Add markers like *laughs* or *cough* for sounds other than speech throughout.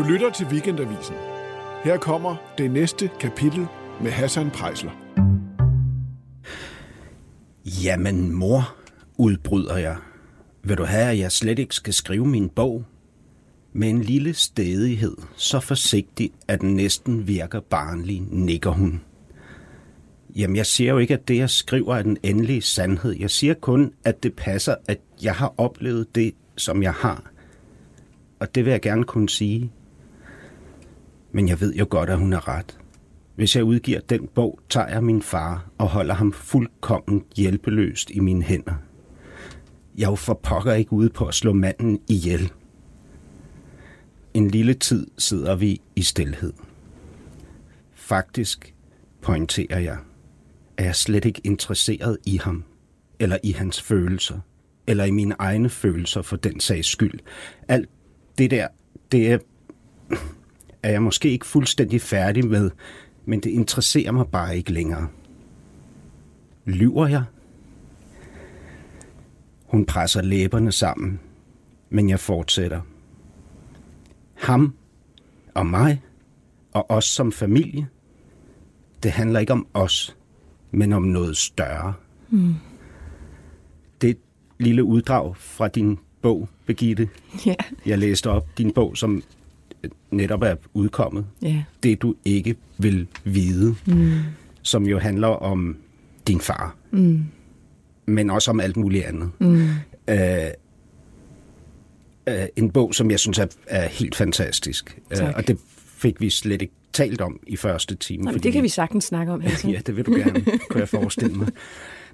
Du lytter til Weekendavisen. Her kommer det næste kapitel med Hassan Prejsler. Jamen mor, udbryder jeg. Vil du have, at jeg slet ikke skal skrive min bog? Med en lille stedighed, så forsigtig, at den næsten virker barnlig, nikker hun. Jamen, jeg siger jo ikke, at det, jeg skriver, er den endelige sandhed. Jeg siger kun, at det passer, at jeg har oplevet det, som jeg har. Og det vil jeg gerne kunne sige. Men jeg ved jo godt, at hun er ret. Hvis jeg udgiver den bog, tager jeg min far og holder ham fuldkommen hjælpeløst i mine hænder. Jeg jo for pokker ikke ude på at slå manden ihjel. En lille tid sidder vi i stilhed. Faktisk pointerer jeg, er jeg slet ikke interesseret i ham, eller i hans følelser, eller i mine egne følelser for den sags skyld. Alt det der, det er, er jeg måske ikke fuldstændig færdig med, men det interesserer mig bare ikke længere. Lyver jeg? Hun presser læberne sammen, men jeg fortsætter. Ham og mig og os som familie, det handler ikke om os, men om noget større. Mm. Det et lille uddrag fra din bog, Begitte. Ja. Jeg læste op din bog, som netop er udkommet. Ja. Det du ikke vil vide, mm. som jo handler om din far. Mm. Men også om alt muligt andet. Mm. Øh, øh, en bog, som jeg synes er, er helt fantastisk. Øh, og det fik vi slet ikke talt om i første time. Nå, fordi... Det kan vi sagtens snakke om. *laughs* Altså. ja, det vil du gerne, kunne jeg forestille mig.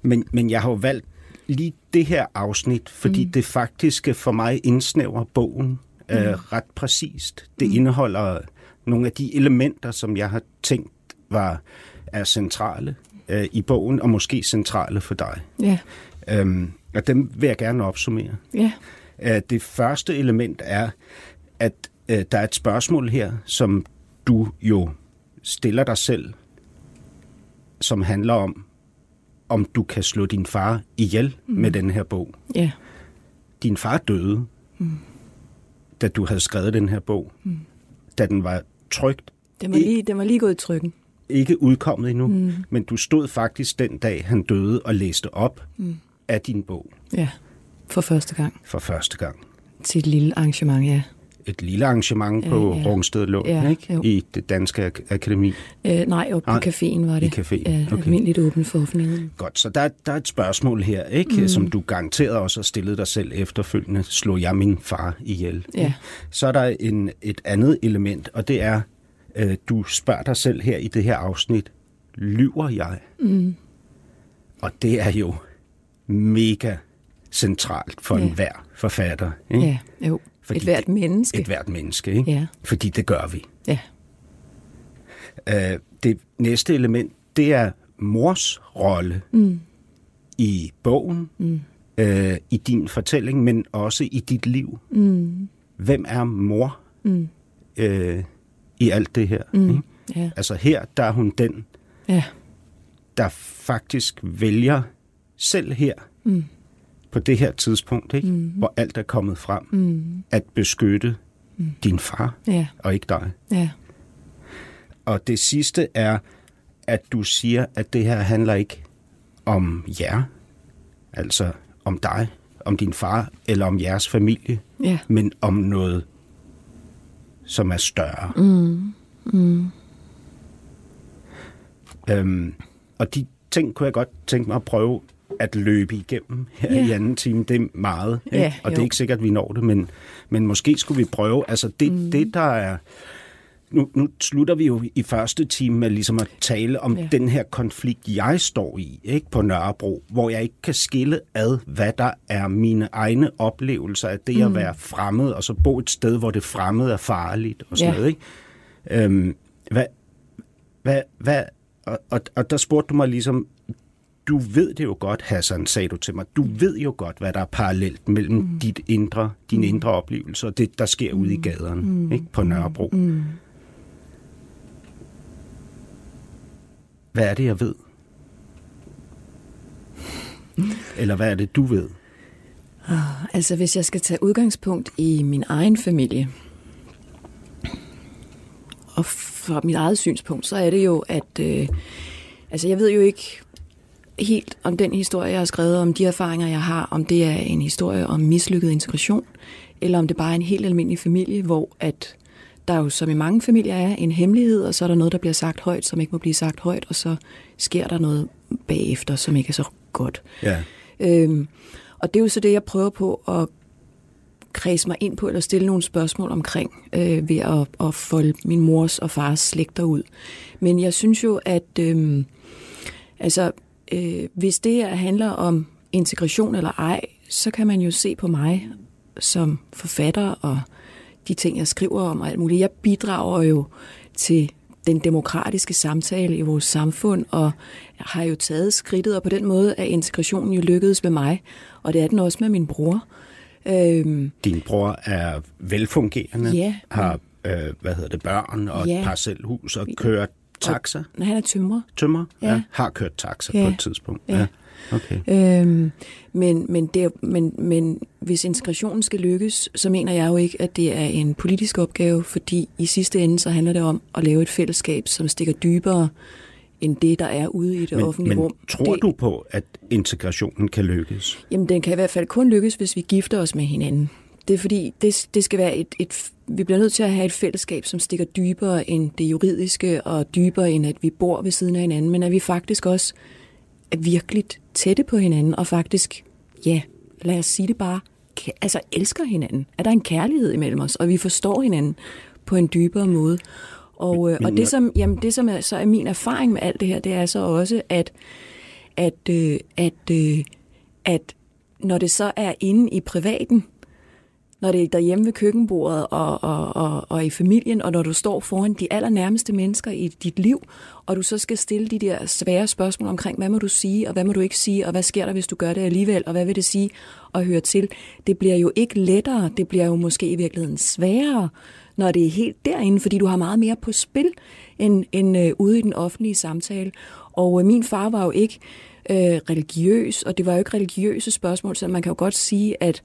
Men, men jeg har jo valgt lige det her afsnit, fordi mm. det faktisk for mig indsnæver bogen øh, mm. ret præcist. Det mm. indeholder nogle af de elementer, som jeg har tænkt var er centrale øh, i bogen, og måske centrale for dig. Ja. Øhm, og dem vil jeg gerne opsummere. Ja. Øh, det første element er, at øh, der er et spørgsmål her, som du jo stiller dig selv, som handler om, om du kan slå din far ihjel mm. med den her bog. Ja. Din far døde, mm. Da du havde skrevet den her bog. Mm. Da den var trygt. Den var, lige, den var lige gået i trykken. Ikke udkommet endnu, mm. men du stod faktisk den dag, han døde, og læste op mm. af din bog. Ja, for første gang. For første gang. Til et lille arrangement, ja et lille arrangement ja, på ja. Rungsted Lund, ja, ikke? Jo. I det danske akademi? Øh, nej, oppe på caféen var det. I caféen, ja, okay. Almindeligt åbent for offentligheden. Godt, så der, der er et spørgsmål her, ikke? Mm. Som du garanteret også har stillet dig selv efterfølgende. Slå jeg min far ihjel? Ja. Så er der en, et andet element, og det er, øh, du spørger dig selv her i det her afsnit, lyver jeg? Mm. Og det er jo mega centralt for ja. enhver forfatter. Ikke? Ja, jo. Fordi et hvert menneske. Et hvert menneske, ikke? Ja. Fordi det gør vi. Ja. Uh, det næste element, det er mors rolle mm. i bogen, mm. uh, i din fortælling, men også i dit liv. Mm. Hvem er mor mm. uh, i alt det her? Mm. Ikke? Ja. Altså her, der er hun den, ja. der faktisk vælger selv her, mm på det her tidspunkt, ikke? Mm. hvor alt er kommet frem, mm. at beskytte mm. din far, ja. og ikke dig. Ja. Og det sidste er, at du siger, at det her handler ikke om jer, altså om dig, om din far, eller om jeres familie, ja. men om noget, som er større. Mm. Mm. Øhm, og de ting kunne jeg godt tænke mig at prøve at løbe igennem her yeah. i anden time. Det er meget, ikke? Yeah, og det er ikke sikkert, at vi når det, men, men måske skulle vi prøve. Altså det, mm. det der er... Nu, nu slutter vi jo i første time med ligesom at tale om yeah. den her konflikt, jeg står i ikke på Nørrebro, hvor jeg ikke kan skille ad, hvad der er mine egne oplevelser af det mm. at være fremmed, og så bo et sted, hvor det fremmede er farligt og sådan yeah. noget. Ikke? Øhm, hvad, hvad, hvad, og, og, og der spurgte du mig ligesom, du ved det jo godt, Hassan, sagde du til mig. Du ved jo godt, hvad der er parallelt mellem mm. dit indre, din mm. indre oplevelse og det, der sker mm. ude i gaderne mm. ikke, på Nørrebro. Mm. Hvad er det, jeg ved? Eller hvad er det, du ved? Oh, altså, hvis jeg skal tage udgangspunkt i min egen familie, og fra mit eget synspunkt, så er det jo, at øh, altså jeg ved jo ikke helt om den historie, jeg har skrevet, om de erfaringer, jeg har, om det er en historie om mislykket integration, eller om det bare er en helt almindelig familie, hvor at der jo som i mange familier er en hemmelighed, og så er der noget, der bliver sagt højt, som ikke må blive sagt højt, og så sker der noget bagefter, som ikke er så godt. Ja. Øhm, og det er jo så det, jeg prøver på at kredse mig ind på, eller stille nogle spørgsmål omkring, øh, ved at, at folde min mors og fars slægter ud. Men jeg synes jo, at øh, altså, øh, hvis det her handler om integration eller ej, så kan man jo se på mig som forfatter og de ting, jeg skriver om og alt muligt. Jeg bidrager jo til den demokratiske samtale i vores samfund, og jeg har jo taget skridtet, og på den måde er integrationen jo lykkedes med mig, og det er den også med min bror. Øhm, Din bror er velfungerende, ja, har øh, hvad hedder det, børn og ja, et parcelhus og kører taxa? Og, han er tømrer. Tømrer? Ja. ja. Har kørt taxa ja. på et tidspunkt. Ja. ja. Okay. Øhm, men, men, det, men, men hvis integrationen skal lykkes, så mener jeg jo ikke, at det er en politisk opgave, fordi i sidste ende så handler det om at lave et fællesskab, som stikker dybere end det, der er ude i det men, offentlige men rum. tror det, du på, at integrationen kan lykkes? Jamen, den kan i hvert fald kun lykkes, hvis vi gifter os med hinanden. Det er fordi, det, det skal være et, et, vi bliver nødt til at have et fællesskab, som stikker dybere end det juridiske, og dybere end at vi bor ved siden af hinanden, men at vi faktisk også er virkelig tætte på hinanden, og faktisk, ja, lad os sige det bare, altså elsker hinanden. At der er en kærlighed imellem os, og vi forstår hinanden på en dybere måde. Og, øh, og det, som, jamen, det, som er, så er min erfaring med alt det her, det er så også, at, at, øh, at, øh, at når det så er inde i privaten, når det er derhjemme ved køkkenbordet og, og, og, og i familien, og når du står foran de allernærmeste mennesker i dit liv, og du så skal stille de der svære spørgsmål omkring, hvad må du sige, og hvad må du ikke sige, og hvad sker der, hvis du gør det alligevel, og hvad vil det sige at høre til. Det bliver jo ikke lettere, det bliver jo måske i virkeligheden sværere, når det er helt derinde, fordi du har meget mere på spil end, end øh, ude i den offentlige samtale. Og øh, min far var jo ikke øh, religiøs, og det var jo ikke religiøse spørgsmål, så man kan jo godt sige, at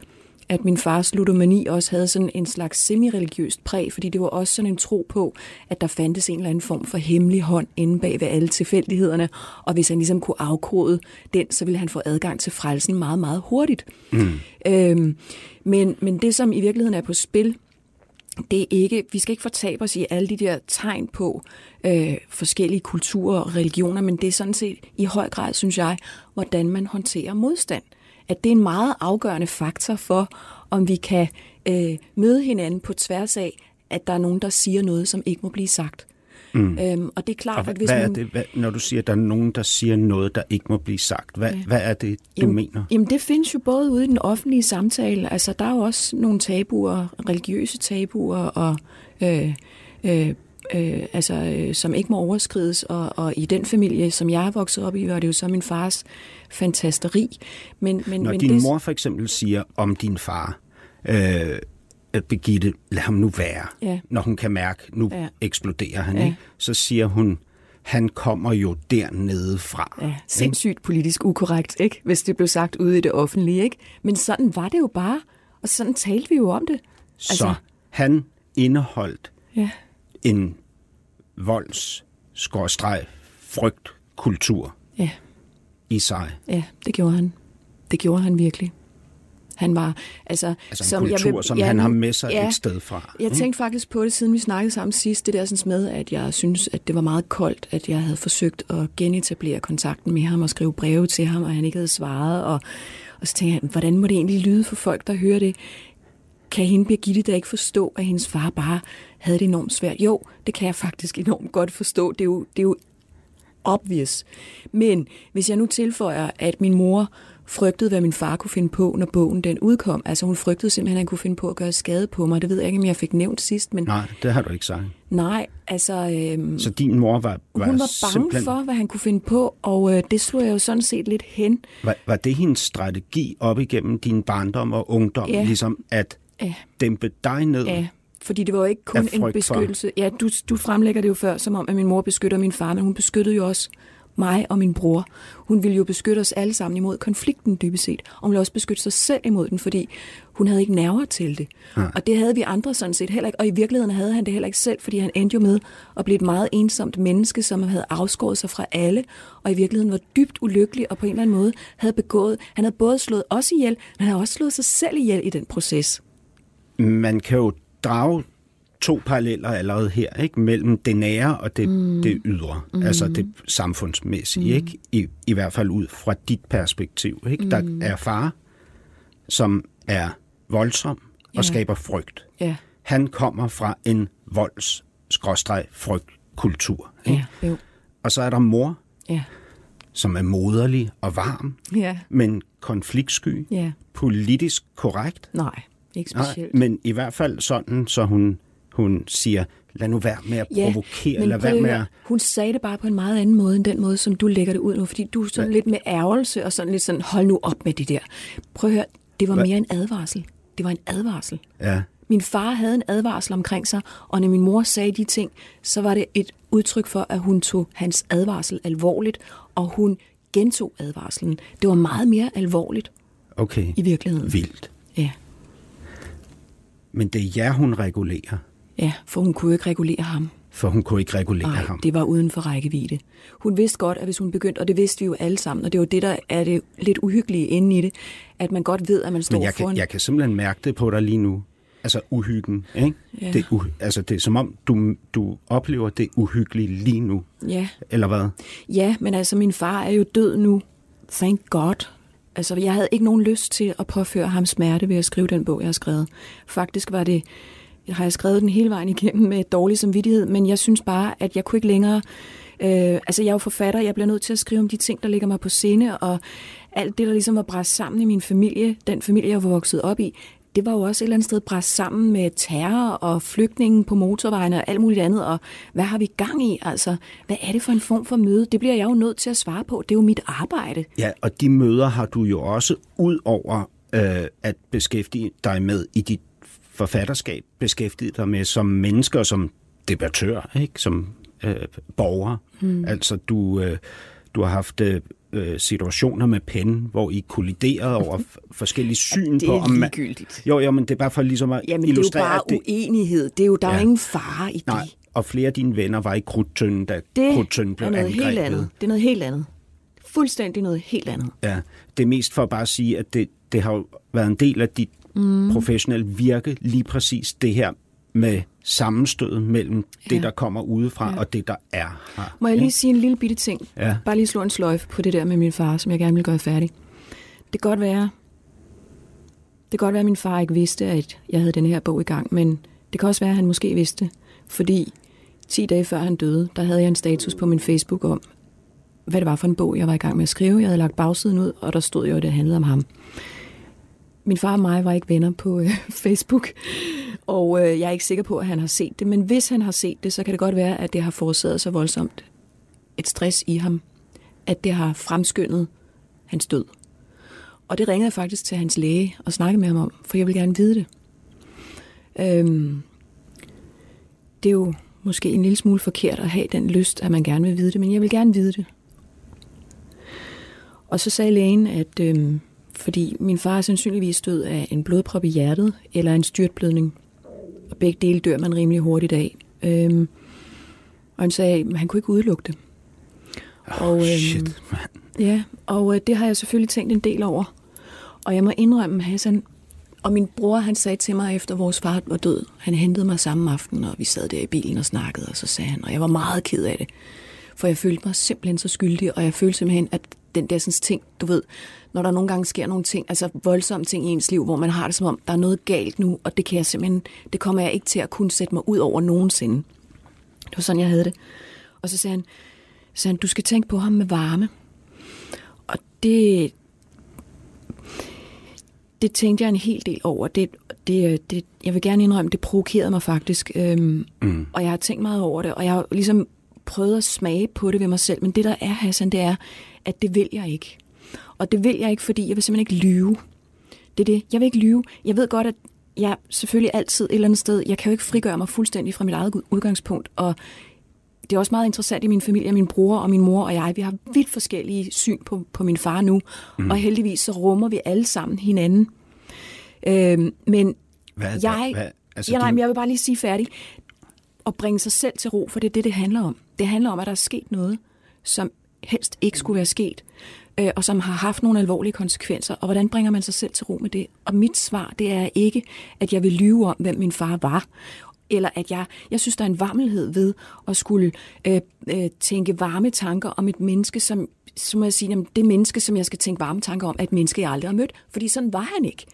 at min fars ludomani også havde sådan en slags semi-religiøst præg, fordi det var også sådan en tro på, at der fandtes en eller anden form for hemmelig hånd inde bag ved alle tilfældighederne, og hvis han ligesom kunne afkode den, så ville han få adgang til frelsen meget, meget hurtigt. Mm. Øhm, men, men det, som i virkeligheden er på spil, det er ikke, vi skal ikke fortabe os i alle de der tegn på øh, forskellige kulturer og religioner, men det er sådan set i høj grad, synes jeg, hvordan man håndterer modstand. Mm at det er en meget afgørende faktor for, om vi kan øh, møde hinanden på tværs af, at der er nogen, der siger noget, som ikke må blive sagt. Mm. Øhm, og det er klart, og at hvis hvad man... Er det, hvad, når du siger, at der er nogen, der siger noget, der ikke må blive sagt, hvad, ja. hvad er det, du jamen, mener? Jamen, det findes jo både ude i den offentlige samtale. Altså, der er jo også nogle tabuer, religiøse tabuer og øh, øh, øh, altså, øh, som ikke må overskrides. Og, og i den familie, som jeg har vokset op i, var det jo så min fars fantasteri. Men, men, Når men din det... mor for eksempel siger om din far, øh, at Begitte, lad ham nu være, ja. når hun kan mærke, nu ja. eksploderer han, ja. ikke? så siger hun, han kommer jo dernede fra. Ja, sindssygt ikke? politisk ukorrekt, ikke? hvis det blev sagt ude i det offentlige. Ikke? Men sådan var det jo bare, og sådan talte vi jo om det. Altså... Så han indeholdt ja en volds frygt kultur ja. I sig. Ja, det gjorde han. Det gjorde han virkelig. Han var, altså... Altså en som kultur, jeg vil, som ja, han har med sig ja, et sted fra. Jeg tænkte faktisk på det, siden vi snakkede sammen sidst, det der sådan med, at jeg synes, at det var meget koldt, at jeg havde forsøgt at genetablere kontakten med ham og skrive breve til ham, og han ikke havde svaret, og, og så tænkte jeg, hvordan må det egentlig lyde for folk, der hører det? kan hende Birgitte da ikke forstå, at hendes far bare havde det enormt svært? Jo, det kan jeg faktisk enormt godt forstå. Det er jo, det er jo obvious. Men hvis jeg nu tilføjer, at min mor frygtede, hvad min far kunne finde på, når bogen den udkom. Altså hun frygtede simpelthen, at han kunne finde på at gøre skade på mig. Det ved jeg ikke, om jeg fik nævnt sidst. Men... Nej, det har du ikke sagt. Nej, altså... Øhm... Så din mor var, var Hun var bange simpelthen... for, hvad han kunne finde på, og øh, det slog jeg jo sådan set lidt hen. Var, var det hendes strategi op igennem din barndom og ungdom, ja. ligesom at ja. dæmpe dig ned. Ja, fordi det var jo ikke kun en beskyttelse. Ja, du, du fremlægger det jo før, som om, at min mor beskytter min far, men hun beskyttede jo også mig og min bror. Hun ville jo beskytte os alle sammen imod konflikten dybest set. Og hun ville også beskytte sig selv imod den, fordi hun havde ikke nerver til det. Ja. Og det havde vi andre sådan set heller ikke. Og i virkeligheden havde han det heller ikke selv, fordi han endte jo med at blive et meget ensomt menneske, som havde afskåret sig fra alle, og i virkeligheden var dybt ulykkelig og på en eller anden måde havde begået. Han havde både slået os ihjel, men han havde også slået sig selv ihjel i den proces. Man kan jo drage to paralleller allerede her, ikke? mellem det nære og det, mm. det ydre, mm. altså det samfundsmæssige, mm. ikke? I, i hvert fald ud fra dit perspektiv. Ikke? Mm. Der er far, som er voldsom og ja. skaber frygt. Ja. Han kommer fra en volds frygtkultur. Ikke? Ja, jo. Og så er der mor, Ja. som er moderlig og varm, Ja. men konfliktsky, Ja. politisk korrekt, Nej, ikke Nej, specielt. men i hvert fald sådan, så hun, hun siger, lad nu være med at provokere, men lad være med at... Hun sagde det bare på en meget anden måde, end den måde, som du lægger det ud nu, fordi du er sådan Hvad? lidt med ærgelse, og sådan lidt sådan, hold nu op med det der. Prøv at høre, det var Hvad? mere en advarsel. Det var en advarsel. Ja, Min far havde en advarsel omkring sig, og når min mor sagde de ting, så var det et udtryk for, at hun tog hans advarsel alvorligt, og hun gentog advarslen. Det var meget mere alvorligt okay. i virkeligheden. Vildt. Men det er jer, hun regulerer, ja, for hun kunne ikke regulere ham. for hun kunne ikke regulere Nej, ham. det var uden for rækkevidde. Hun vidste godt, at hvis hun begyndte, og det vidste vi jo alle sammen, og det var det, der er det lidt uhyggelige inde i det, at man godt ved, at man står Men jeg foran... kan, jeg kan simpelthen mærke det på dig lige nu. Altså uhyggen, ikke? Ja. Det, uh, altså det er som om, du, du oplever det uhyggelige lige nu. Ja, Eller hvad? ja, men altså, min far er jo død nu. Thank God. Altså, jeg havde ikke nogen lyst til at påføre ham smerte ved at skrive den bog, jeg har skrevet. Faktisk var det, har jeg skrevet den hele vejen igennem med dårlig samvittighed, men jeg synes bare, at jeg kunne ikke længere... Øh, altså, jeg er jo forfatter, jeg bliver nødt til at skrive om de ting, der ligger mig på sinde, og alt det, der ligesom var bræst sammen i min familie, den familie, jeg var vokset op i, det var jo også et eller andet sted bræst sammen med terror og flygtningen på motorvejene og alt muligt andet, og hvad har vi gang i? Altså, hvad er det for en form for møde? Det bliver jeg jo nødt til at svare på. Det er jo mit arbejde. Ja, og de møder har du jo også ud over øh, at beskæftige dig med i dit forfatterskab, beskæftige dig med som mennesker, som debattør, ikke? som øh, borger. Mm. Altså du, øh, du har haft øh, øh, situationer med pen, hvor I kolliderede over f- forskellige syn det på, er om man... Jo, jo, men det er bare for ligesom at Jamen, det er jo illustrere, bare det... uenighed. Det er jo, der ja. er Ja. ingen fare i det. Nej, og flere af dine venner var i krudtønden, da det krudtønden blev er noget helt angrebet. andet. Det er noget helt andet. Fuldstændig noget helt andet. Ja, det er mest for at bare sige, at det, det har jo været en del af dit mm. professionelle virke, lige præcis det her med sammenstødet mellem ja. det, der kommer udefra, ja. og det, der er her. Må jeg lige sige en lille bitte ting? Ja. Bare lige slå en sløjfe på det der med min far, som jeg gerne vil gøre færdig. Det kan godt være, det kan godt være, at min far ikke vidste, at jeg havde den her bog i gang, men det kan også være, at han måske vidste, fordi 10 dage før han døde, der havde jeg en status på min Facebook om, hvad det var for en bog, jeg var i gang med at skrive. Jeg havde lagt bagsiden ud, og der stod jo, at det handlede om ham. Min far og mig var ikke venner på øh, *laughs* Facebook, og øh, jeg er ikke sikker på, at han har set det. Men hvis han har set det, så kan det godt være, at det har forårsaget så voldsomt et stress i ham, at det har fremskyndet hans død. Og det ringede jeg faktisk til hans læge og snakkede med ham om, for jeg vil gerne vide det. Øhm, det er jo måske en lille smule forkert at have den lyst, at man gerne vil vide det, men jeg vil gerne vide det. Og så sagde lægen, at øhm, fordi min far er sandsynligvis død af en blodprop i hjertet eller en styrtblødning, og begge dele dør man rimelig hurtigt af. Øhm, og han sagde, at han kunne ikke udelukke det. Oh, Og, øhm, shit, man. Ja, og øh, det har jeg selvfølgelig tænkt en del over. Og jeg må indrømme, Hassan, og min bror, han sagde til mig, efter vores far var død, han hentede mig samme aften, og vi sad der i bilen og snakkede, og så sagde han, og jeg var meget ked af det, for jeg følte mig simpelthen så skyldig, og jeg følte simpelthen, at den der sådan ting, du ved, når der nogle gange sker nogle ting, altså voldsomme ting i ens liv, hvor man har det som om, der er noget galt nu, og det kan jeg simpelthen, det kommer jeg ikke til at kunne sætte mig ud over nogensinde. Det var sådan, jeg havde det. Og så sagde han, så sagde han, du skal tænke på ham med varme. Og det, det tænkte jeg en hel del over. Det, det, det, jeg vil gerne indrømme, det provokerede mig faktisk. Øhm, mm. Og jeg har tænkt meget over det, og jeg har ligesom prøvet at smage på det ved mig selv. Men det der er, Hassan, det er, at det vil jeg ikke. Og det vil jeg ikke, fordi jeg vil simpelthen ikke lyve. Det er det. Jeg vil ikke lyve. Jeg ved godt, at jeg selvfølgelig altid et eller andet sted, jeg kan jo ikke frigøre mig fuldstændig fra mit eget udgangspunkt, og det er også meget interessant i min familie, min bror og min mor og jeg, vi har vidt forskellige syn på, på min far nu, mm. og heldigvis så rummer vi alle sammen hinanden. Øh, men Hvad, jeg, hvad, altså, ja, nej, men jeg vil bare lige sige færdig. At bringe sig selv til ro, for det er det, det handler om. Det handler om, at der er sket noget, som helst ikke skulle være sket, øh, og som har haft nogle alvorlige konsekvenser. Og hvordan bringer man sig selv til ro med det? Og mit svar, det er ikke, at jeg vil lyve om, hvem min far var, eller at jeg, jeg synes, der er en varmelhed ved at skulle øh, øh, tænke varme tanker om et menneske, som, så må jeg sige, jamen, det menneske, som jeg skal tænke varme tanker om, er et menneske, jeg aldrig har mødt. Fordi sådan var han ikke.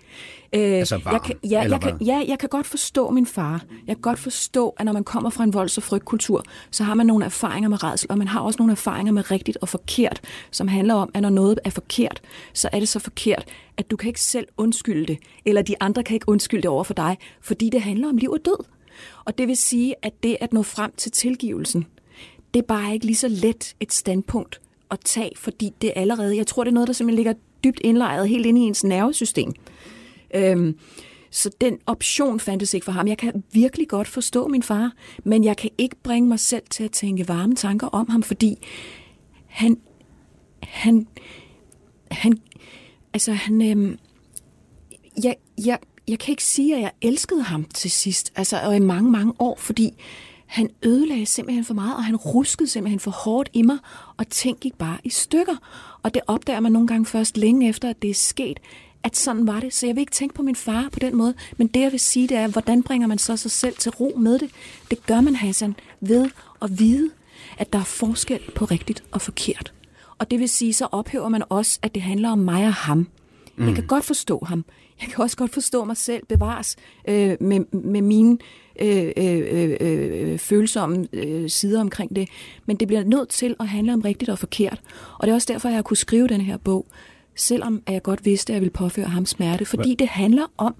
Øh, altså varm, jeg kan, ja, jeg kan, ja, jeg kan godt forstå min far. Jeg kan godt forstå, at når man kommer fra en volds- og frygtkultur, så har man nogle erfaringer med redsel, og man har også nogle erfaringer med rigtigt og forkert, som handler om, at når noget er forkert, så er det så forkert, at du kan ikke selv undskylde det, eller de andre kan ikke undskylde det over for dig, fordi det handler om liv og død. Og det vil sige, at det at nå frem til tilgivelsen, det er bare ikke lige så let et standpunkt at tage, fordi det allerede, jeg tror, det er noget, der simpelthen ligger dybt indlejret helt inde i ens nervesystem. Øhm, så den option fandtes ikke for ham. Jeg kan virkelig godt forstå min far, men jeg kan ikke bringe mig selv til at tænke varme tanker om ham, fordi han, han, han, altså han, øhm, jeg, jeg, jeg kan ikke sige, at jeg elskede ham til sidst, altså og i mange, mange år, fordi han ødelagde simpelthen for meget, og han ruskede simpelthen for hårdt i mig, og ting gik bare i stykker. Og det opdager man nogle gange først længe efter, at det er sket, at sådan var det. Så jeg vil ikke tænke på min far på den måde, men det jeg vil sige, det er, hvordan bringer man så sig selv til ro med det? Det gør man, Hassan, ved at vide, at der er forskel på rigtigt og forkert. Og det vil sige, så ophøver man også, at det handler om mig og ham. Mm. Jeg kan godt forstå ham. Jeg kan også godt forstå mig selv bevares øh, med, med mine øh, øh, øh, følsomme øh, sider omkring det. Men det bliver nødt til at handle om rigtigt og forkert. Og det er også derfor, jeg har kunne skrive den her bog, selvom jeg godt vidste, at jeg ville påføre ham smerte. Fordi det handler om,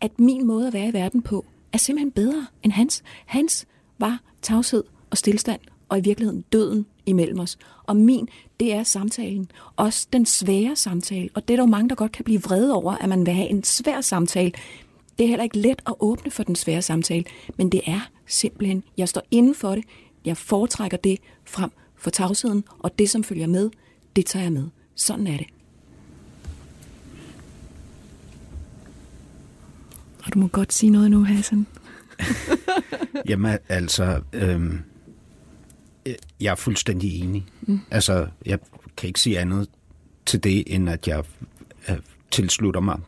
at min måde at være i verden på, er simpelthen bedre end hans. Hans var tavshed og stillstand, og i virkeligheden døden imellem os. Og min, det er samtalen. Også den svære samtale. Og det er der jo mange, der godt kan blive vrede over, at man vil have en svær samtale. Det er heller ikke let at åbne for den svære samtale, men det er simpelthen, jeg står inden for det, jeg foretrækker det frem for tavsheden, og det, som følger med, det tager jeg med. Sådan er det. Og du må godt sige noget nu, Hassan. *laughs* Jamen altså, øhm, jeg er fuldstændig enig. Mm. Altså, jeg kan ikke sige andet til det, end at jeg øh, tilslutter mig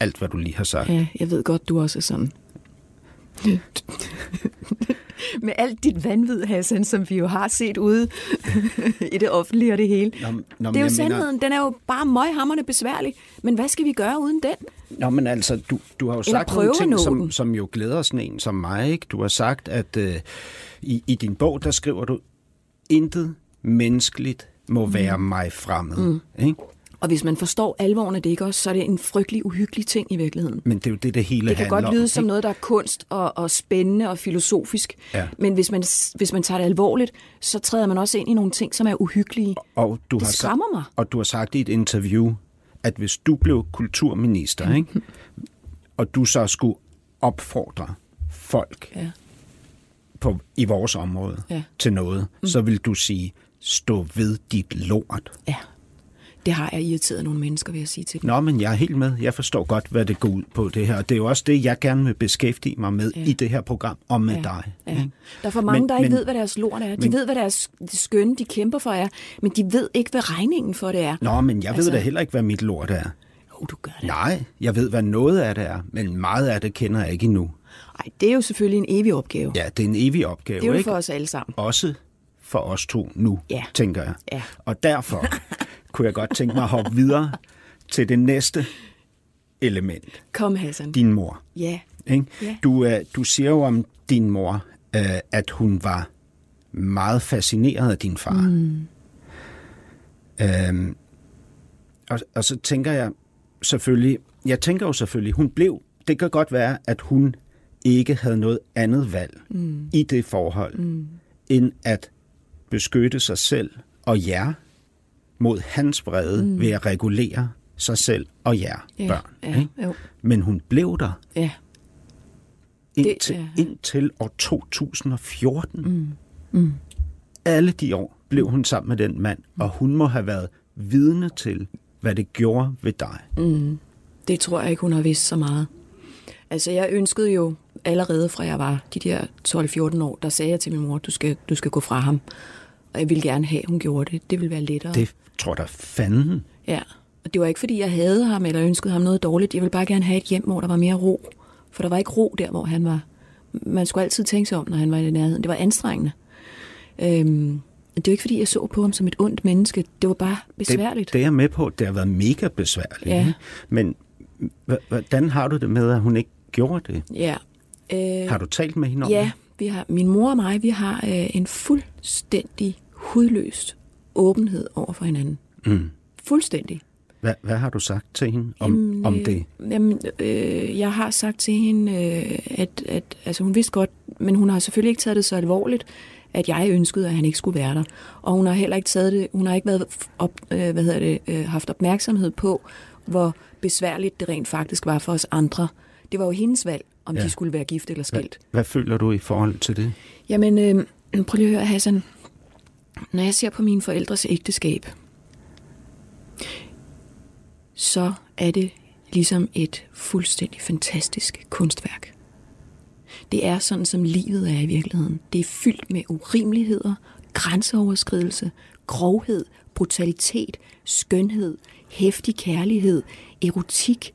alt, hvad du lige har sagt. Ja, jeg ved godt, du også er sådan. *laughs* Med alt dit vanvid, Hassan, som vi jo har set ude i det offentlige og det hele. Nå, nå, det er jo sandheden. Mener... Den er jo bare møghamrende besværlig. Men hvad skal vi gøre uden den? Nå, men altså, du, du har jo Eller sagt nogle ting, som, som jo glæder sådan en som mig. Ikke? Du har sagt, at øh, i, i din bog, der skriver du, intet menneskeligt må mm. være mig fremmed. Mm. Ikke? Og hvis man forstår alvoren af det ikke også, så er det en frygtelig uhyggelig ting i virkeligheden. Men det er jo det, det hele Det kan godt lyde om, som noget, der er kunst og, og spændende og filosofisk. Ja. Men hvis man, hvis man tager det alvorligt, så træder man også ind i nogle ting, som er uhyggelige. Og du det har skræmmer mig. Og du har sagt i et interview, at hvis du blev kulturminister, mm. ikke, *laughs* og du så skulle opfordre folk ja. På, i vores område ja. til noget, mm. så vil du sige, stå ved dit lort. Ja. Det har jeg irriteret nogle mennesker, vil jeg sige til dem. Nå, men jeg er helt med. Jeg forstår godt, hvad det går ud på det her. Det er jo også det, jeg gerne vil beskæftige mig med ja. i det her program, og med ja. dig. Ja. Der er for mange, men, der ikke men, ved, hvad deres lort er. De men, ved, hvad deres skønne, de kæmper for er, men de ved ikke, hvad regningen for det er. Nå, men jeg altså, ved da heller ikke, hvad mit lort er. Jo, du gør det. Nej, jeg ved, hvad noget af det er, men meget af det kender jeg ikke endnu. Nej, det er jo selvfølgelig en evig opgave. Ja, det er en evig opgave. Det er jo ikke? for os alle sammen. Også for os to nu, ja. tænker jeg. Ja. Og derfor *laughs* kunne jeg godt tænke mig at hoppe videre til det næste element. Kom, Hassan. Din mor. Ja. Ikke? ja. Du, uh, du siger jo om din mor, uh, at hun var meget fascineret af din far. Mm. Uh, og, og så tænker jeg selvfølgelig, jeg tænker jo selvfølgelig, hun blev, det kan godt være, at hun ikke havde noget andet valg mm. i det forhold, mm. end at beskytte sig selv og jer mod hans vrede mm. ved at regulere sig selv og jer ja, børn. Ja, ikke? Jo. Men hun blev der. Ja. Indtil, det, ja. indtil år 2014. Mm. Mm. alle de år blev hun sammen med den mand, og hun må have været vidne til, hvad det gjorde ved dig. Mm. Det tror jeg ikke, hun har vidst så meget. Altså, jeg ønskede jo allerede fra jeg var de der 12-14 år, der sagde jeg til min mor, du skal, du skal gå fra ham. Og jeg ville gerne have, at hun gjorde det. Det ville være lettere. Det tror der fanden. Ja, og det var ikke, fordi jeg havde ham eller ønskede ham noget dårligt. Jeg ville bare gerne have et hjem, hvor der var mere ro. For der var ikke ro der, hvor han var. Man skulle altid tænke sig om, når han var i nærheden. Det var anstrengende. Øhm, det var ikke, fordi jeg så på ham som et ondt menneske. Det var bare besværligt. Det, det er jeg med på. Det har været mega besværligt. Ja. ikke? Men hvordan har du det med, at hun ikke gjorde det? Ja. Øh, Har du talt med hende om Ja, vi har, min mor og mig, vi har øh, en fuldstændig hudløs åbenhed over for hinanden. Mm. Fuldstændig. Hvad, hvad har du sagt til hende om, Jamen, om øh, det? Jamen, øh, jeg har sagt til hende, øh, at, at altså, hun vidste godt, men hun har selvfølgelig ikke taget det så alvorligt, at jeg ønskede, at han ikke skulle være der. Og hun har heller ikke taget det, hun har ikke været op, øh, hvad hedder det, øh, haft opmærksomhed på, hvor besværligt det rent faktisk var for os andre. Det var jo hendes valg, om Ja. de skulle være gift eller Hvad, skilt. hvad føler du i forhold til det? Jamen, øh, prøv lige at høre, Hassan. Når jeg ser på mine forældres ægteskab, så er det ligesom et fuldstændig fantastisk kunstværk. Det er sådan, som livet er i virkeligheden. Det er fyldt med urimeligheder, grænseoverskridelse, grovhed, brutalitet, skønhed, hæftig kærlighed, erotik,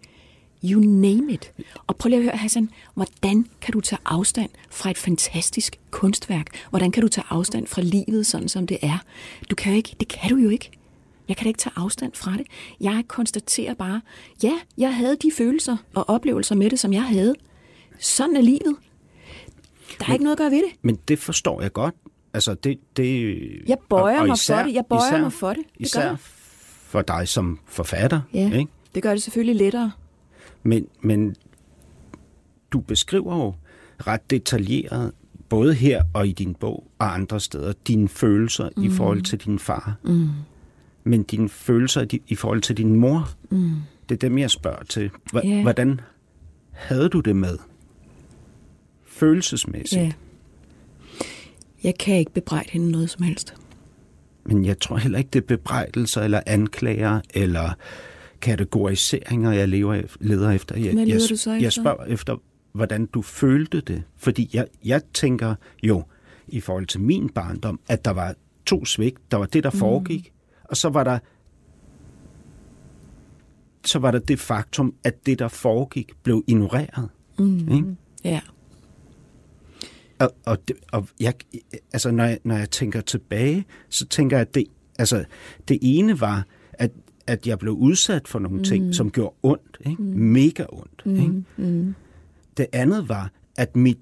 you name it. Og prøv lige at høre, Hassan, hvordan kan du tage afstand fra et fantastisk kunstværk? Hvordan kan du tage afstand fra livet, sådan som det er? Du kan jo ikke, det kan du jo ikke. Jeg kan da ikke tage afstand fra det. Jeg konstaterer bare, ja, jeg havde de følelser og oplevelser med det, som jeg havde. Sådan er livet. Der er ikke noget at gøre ved det. Men det forstår jeg godt. Altså, det, det, Jeg bøjer mig for det. Jeg bøjer mig for det. Det gør især jeg. for dig som forfatter. Ja, Ikke? det gør det selvfølgelig lettere. Men, men du beskriver jo ret detaljeret, både her og i din bog og andre steder, dine følelser mm. i forhold til din far. Mm. Men dine følelser i, forhold til din mor, mm. det er dem, jeg spørger til. H- Ja. Hvordan havde du det med? Følelsesmæssigt. Ja. Jeg kan ikke bebrejde hende noget som helst. Men jeg tror heller ikke, det er bebrejdelser eller anklager eller kategoriseringer, jeg lever, leder efter. Jeg, Hvad leder jeg, du så jeg efter? spørger efter, hvordan du følte det. Fordi jeg, jeg tænker jo, i forhold til min barndom, at der var to svigt. Der var det, der Mm. foregik, og så var der så var der det faktum, at det, der foregik, blev ignoreret. Mm. Ikke? Ja. Og, og, det, og jeg, altså når, jeg, når jeg tænker tilbage, så tænker jeg, at det, altså, det ene var, at, at jeg blev udsat for nogle mm. ting, som gjorde ondt. Ikke? Mm. Mega ondt. Mm. Ikke? Mm. Det andet var, at mit,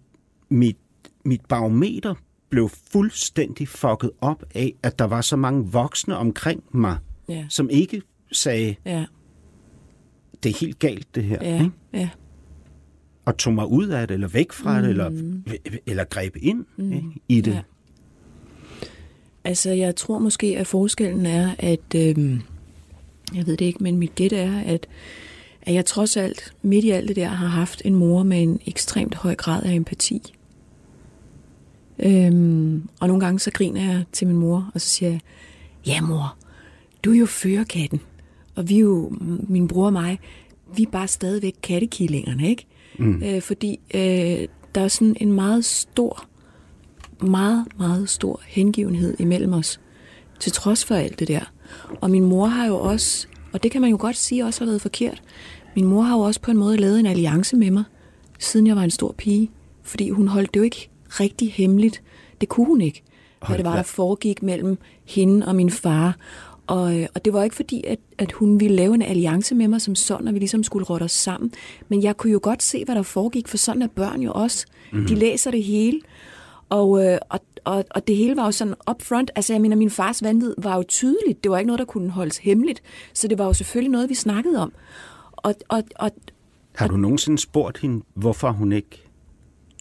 mit, mit barometer blev fuldstændig fucket op af, at der var så mange voksne omkring mig, Ja. som ikke sagde, Ja. det er helt galt det her. Ja. Ikke? Ja. Og tog mig ud af det, eller væk fra mm. det, eller, eller greb ind mm. ikke? i det. Ja. Altså, jeg tror måske, at forskellen er, at... Øhm, jeg ved det ikke, men mit gæt er, at, at jeg trods alt, midt i alt det der, har haft en mor med en ekstremt høj grad af empati. Øhm, og nogle gange så griner jeg til min mor, og så siger jeg, ja mor, du er jo førerkatten, og vi er jo, min bror og mig, vi er bare stadigvæk kattekillingerne, ikke? Mm. Øh, fordi øh, der er sådan en meget stor, meget, meget stor hengivenhed imellem os, til trods for alt det der. Og min mor har jo også, og det kan man jo godt sige også har været forkert, min mor har jo også på en måde lavet en alliance med mig, siden jeg var en stor pige. Fordi hun holdt det jo ikke rigtig hemmeligt. Det kunne hun ikke, hvad Hold det var, der foregik mellem hende og min far. Og, øh, og det var ikke fordi, at, at hun ville lave en alliance med mig som sådan, og vi ligesom skulle rotte os sammen. Men jeg kunne jo godt se, hvad der foregik, for sådan er børn jo også. Mm. De læser det hele. Og, øh, og, og, og det hele var jo sådan upfront. Altså jeg mener, min fars vanvid var jo tydeligt. Det var ikke noget, der kunne holdes hemmeligt. Så det var jo selvfølgelig noget, vi snakkede om. Og, og, og Har du nogensinde spurgt hende, hvorfor hun ikke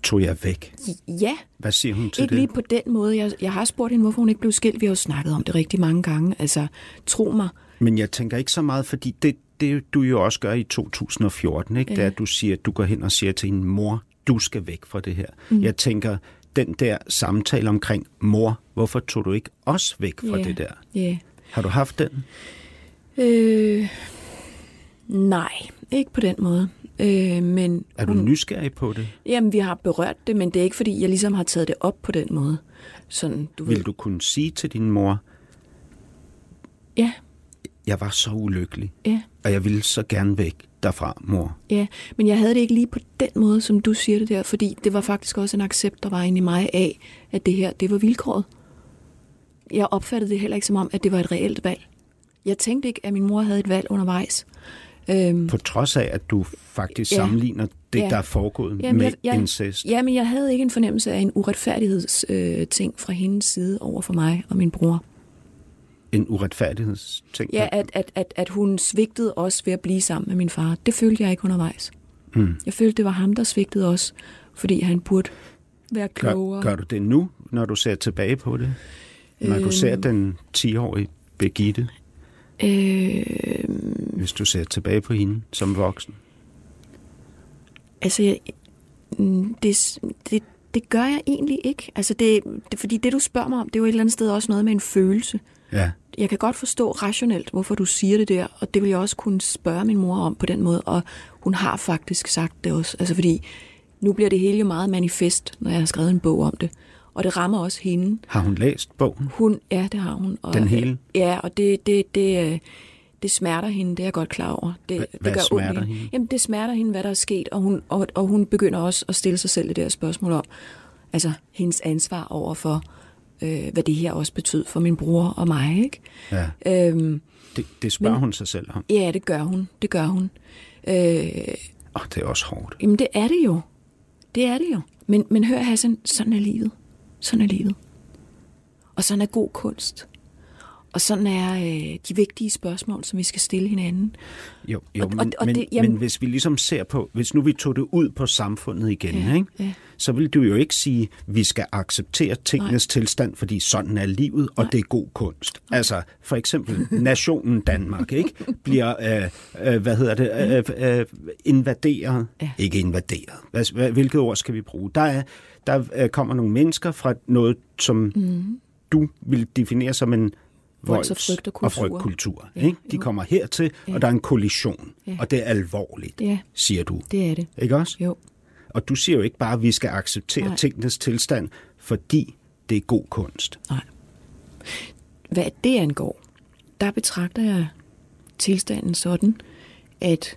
tog jer væk? ja, Hvad siger hun til ikke det? lige på den måde. Jeg, jeg har spurgt hende, hvorfor hun ikke blev skilt. Vi har jo snakket om det rigtig mange gange. Altså, tro mig. Men jeg tænker ikke så meget, fordi det, det du jo også gør i 2014, ikke? Ja. det er, at du, siger, du går hen og siger til din mor, du skal væk fra det her. Mm. Jeg tænker, den der samtale omkring, mor, hvorfor tog du ikke os væk fra Ja. det der? Ja. Har du haft den? Øh, nej, ikke på den måde. Øh, men Er du hun- nysgerrig på det? Jamen, vi har berørt det, men det er ikke, fordi jeg ligesom har taget det op på den måde. Sådan, du ved. Vil du kunne sige til din mor, Ja, jeg var så ulykkelig, ja, og jeg ville så gerne væk derfra, mor? ja. Men jeg havde det ikke lige på den måde, som du siger det der, fordi det var faktisk også en accept, der var inde i mig af, at det her, det var vilkåret. Jeg opfattede det heller ikke som om, at det var et reelt valg. Jeg tænkte ikke, at min mor havde et valg undervejs. Øhm, På trods af, at du faktisk Ja. sammenligner det, Ja. der er foregået Jamen, med jeg, jeg, incest. Ja, men jeg havde ikke en fornemmelse af en uretfærdighedsting øh, ting fra hendes side over for mig og min bror. En uretfærdighedsting. Ja, at, at, at, at hun svigtede os ved at blive sammen med min far. Det følte jeg ikke undervejs. Mm. Jeg følte, det var ham, der svigtede os, fordi han burde være klogere. Gør, gør du det nu, når du ser tilbage på det? Når du Øhm. ser den 10-årige Begitte, Øh, hvis du ser tilbage på hende som voksen? altså, jeg, mm, det, det, det gør jeg egentlig ikke. Altså, det, det, fordi det, du spørger mig om, det er jo et eller andet sted også noget med en følelse. Ja. jeg kan godt forstå rationelt, hvorfor du siger det der, og det vil jeg også kunne spørge min mor om på den måde, og hun har faktisk sagt det også. Altså fordi, nu bliver det hele jo meget manifest, når jeg har skrevet en bog om det, og det rammer også hende. Har hun læst bogen? Hun, ja, det har hun. Og, Den hele? Ja, og det, det, det, øh, det smerter hende, det er jeg godt klar over. Det, Hva- det hvad ondt smerter hende. hende? Jamen, det smerter hende, hvad der er sket, og hun, og, og hun begynder også at stille sig selv det der spørgsmål om, altså hendes ansvar over for, øh, hvad det her også betød for min bror og mig, ikke? Ja. Øhm, Det, det spørger Men- hun sig selv om. Ja, det gør hun. Det gør hun. Øh, Åh, det er også hårdt. jamen, det er det jo. Det er det jo. Men, men hør, Hassan, sådan er livet. Sådan er livet. Og sådan er god kunst. Og sådan er øh, de vigtige spørgsmål, som vi skal stille hinanden. Jo, jo Og- og- men, og men, det- jamen- men hvis vi ligesom ser på, hvis nu vi tog det ud på samfundet igen, Ja, ikke? ja. så vil du jo ikke sige, at vi skal acceptere tingenes tilstand, fordi sådan er livet, og det er god kunst. Altså, for eksempel, nationen Danmark, ikke? Bliver, øh, øh, hvad hedder det, øh, øh, invaderet. Ja. Ikke invaderet. Hvad, hvad, hvilket ord skal vi bruge? Der, er, der øh, kommer nogle mennesker fra noget, som mm. du vil definere som en Volds- og frygt- og og kultur. frygtkultur. Ja, Ikke? De jo. kommer hertil, Ja. og der er en kollision, Ja. og det er alvorligt, Ja, siger du. det er det. Ikke også? Jo. Og du siger jo ikke bare, at vi skal acceptere Nej. tingenes tilstand, fordi det er god kunst. Nej. Hvad det angår, der betragter jeg tilstanden sådan, at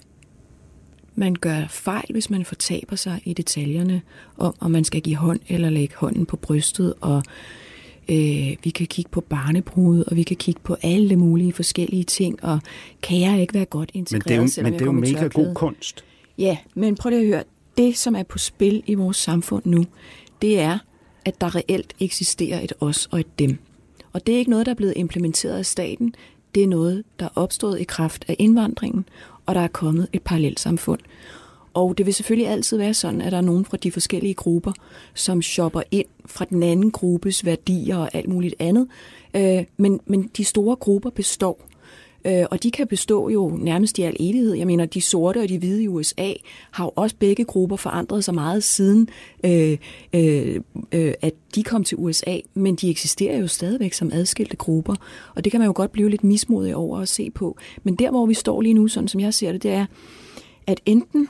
man gør fejl, hvis man fortaber sig i detaljerne om, om man skal give hånd eller lægge hånden på brystet, og øh, vi kan kigge på barnebrud, og vi kan kigge på alle mulige forskellige ting, og kan jeg ikke være godt Men integreret, det er jo, selvom men det er jo mega tørklæde? god kunst. Ja, men prøv lige at høre. Det, som er på spil i vores samfund nu, det er, at der reelt eksisterer et os og et dem. Og det er ikke noget, der er blevet implementeret af staten. Det er noget, der er opstået i kraft af indvandringen, og der er kommet et parallelt samfund. Og det vil selvfølgelig altid være sådan, at der er nogen fra de forskellige grupper, som shopper ind fra den anden gruppes værdier og alt muligt andet. Øh, men, men de store grupper består. Øh, og de kan bestå jo nærmest i al evighed. Jeg mener, de sorte og de hvide i USA har jo også begge grupper forandret sig meget siden, øh, øh, øh, at de kom til USA, men de eksisterer jo stadigvæk som adskilte grupper, og det kan man jo godt blive lidt mismodig over at se på. Men der, hvor vi står lige nu, sådan som jeg ser det, det er, at enten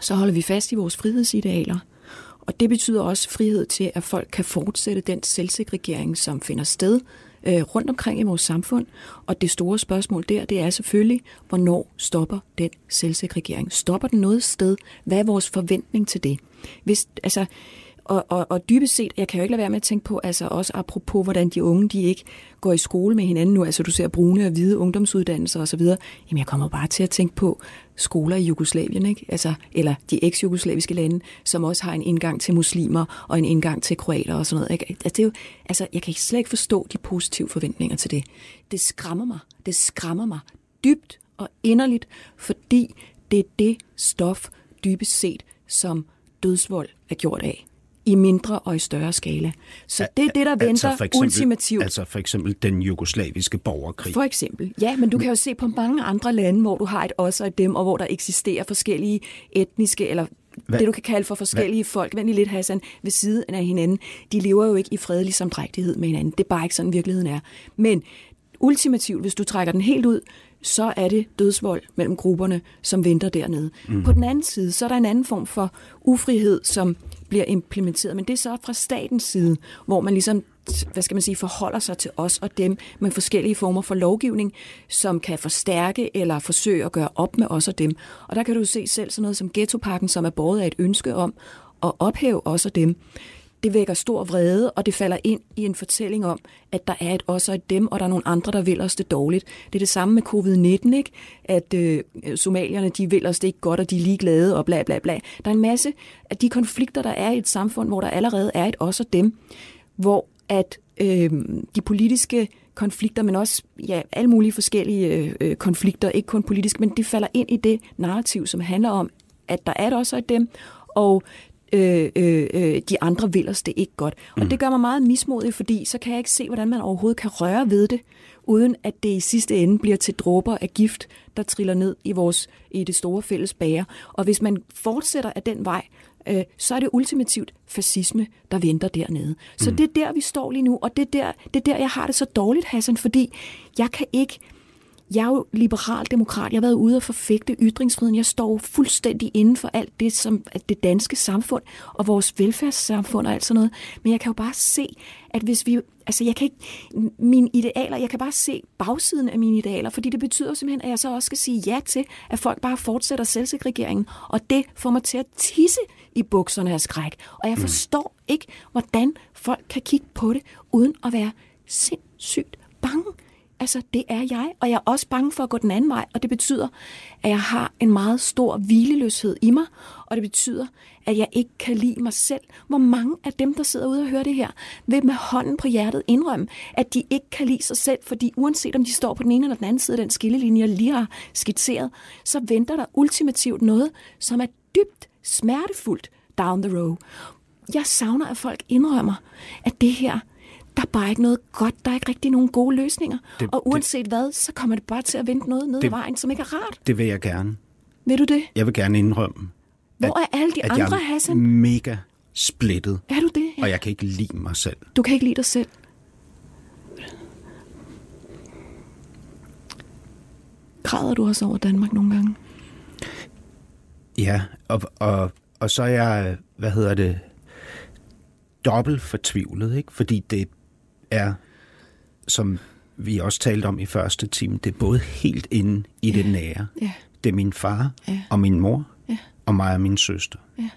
så holder vi fast i vores frihedsidealer, og det betyder også frihed til, at folk kan fortsætte den selvsegregering, som finder sted øh, rundt omkring i vores samfund. Og det store spørgsmål der, det er selvfølgelig, hvornår stopper den selvsegregering? Stopper den noget sted? Hvad er vores forventning til det? Hvis, altså, og, og, og dybest set, jeg kan jo ikke lade være med at tænke på, altså også apropos, hvordan de unge, de ikke går i skole med hinanden nu, altså du ser brune og hvide ungdomsuddannelser osv., jamen jeg kommer bare til at tænke på skoler i Jugoslavien, ikke? Altså, eller de eks-jugoslaviske lande, som også har en indgang til muslimer og en indgang til kroater og sådan noget. Ikke? Altså, det er jo, altså, jeg kan slet ikke forstå de positive forventninger til det. Det skræmmer mig. Det skræmmer mig dybt og inderligt, fordi det er det stof, dybest set, som dødsvold er gjort af i mindre og i større skala. Så det er det, der venter altså for eksempel, ultimativt. Altså for eksempel den jugoslaviske borgerkrig. For eksempel. Ja, men du kan jo se på mange andre lande, hvor du har et os og et dem, og hvor der eksisterer forskellige etniske eller hvad? det, du kan kalde for forskellige hvad? folk, vend lidt Hassan, ved siden af hinanden, de lever jo ikke i fredelig samdrægtighed med hinanden. Det er bare ikke sådan, virkeligheden er. Men ultimativt, hvis du trækker den helt ud, så er det dødsvold mellem grupperne, som venter dernede. Mm. På den anden side, så er der en anden form for ufrihed, som bliver implementeret, men det er så fra statens side, hvor man ligesom hvad skal man sige, forholder sig til os og dem med forskellige former for lovgivning, som kan forstærke eller forsøge at gøre op med os og dem. Og der kan du se selv sådan noget som ghettopakken, som er båret af et ønske om at ophæve os og dem det vækker stor vrede, og det falder ind i en fortælling om, at der er et os og et dem, og der er nogle andre, der vil os det dårligt. Det er det samme med covid-19, ikke? at øh, somalierne de vil os det ikke godt, og de er ligeglade, og bla bla bla. Der er en masse af de konflikter, der er i et samfund, hvor der allerede er et os og dem, hvor at øh, de politiske konflikter, men også ja, alle mulige forskellige øh, øh konflikter, ikke kun politiske, men de falder ind i det narrativ, som handler om, at der er et os og et dem, og øh, øh, øh, de andre vil os det ikke godt. Og mm. det gør mig meget mismodig, fordi så kan jeg ikke se, hvordan man overhovedet kan røre ved det, uden at det i sidste ende bliver til dråber af gift, der triller ned i vores i det store fælles bager. Og hvis man fortsætter af den vej, øh, så er det ultimativt fascisme, der venter dernede. Så mm. det er der, vi står lige nu, og det er der, det er der, jeg har det så dårligt, Hassan, fordi jeg kan ikke jeg er jo liberal demokrat. Jeg har været ude og forfægte ytringsfriheden. Jeg står fuldstændig inden for alt det, som det danske samfund og vores velfærdssamfund og alt sådan noget. Men jeg kan jo bare se, at hvis vi... Altså, jeg kan ikke... Mine idealer... Jeg kan bare se bagsiden af mine idealer, fordi det betyder simpelthen, at jeg så også skal sige ja til, at folk bare fortsætter selvsegregeringen. Og det får mig til at tisse i bukserne af skræk. Og jeg mm. forstår ikke, hvordan folk kan kigge på det, uden at være sindssygt bange. Altså, det er jeg, og jeg er også bange for at gå den anden vej, og det betyder, at jeg har en meget stor hvileløshed i mig, og det betyder, at jeg ikke kan lide mig selv. Hvor mange af dem, der sidder ude og hører det her, vil med hånden på hjertet indrømme, at de ikke kan lide sig selv, fordi uanset om de står på den ene eller den anden side af den skillelinje, jeg lige har skitseret, så venter der ultimativt noget, som er dybt smertefuldt down the road. Jeg savner, at folk indrømmer, at det her, der er bare ikke noget godt, der er ikke rigtig nogen gode løsninger. Det, og uanset det, hvad, så kommer det bare til at vente noget ned det, ad vejen, som ikke er rart. Det vil jeg gerne. Vil du det? Jeg vil gerne indrømme. Hvor at, er alle de at andre, jeg Hassan? mega splittet. Er du det? Ja. Og jeg kan ikke lide mig selv. Du kan ikke lide dig selv? Græder du også over Danmark nogle gange? Ja, og, og, og så er jeg, hvad hedder det, dobbelt fortvivlet, ikke? fordi det er, som vi også talte om i første time, det er både helt inde i ja. det nære. Ja. Det er min far ja. og min mor ja. og mig og min søster. Ja.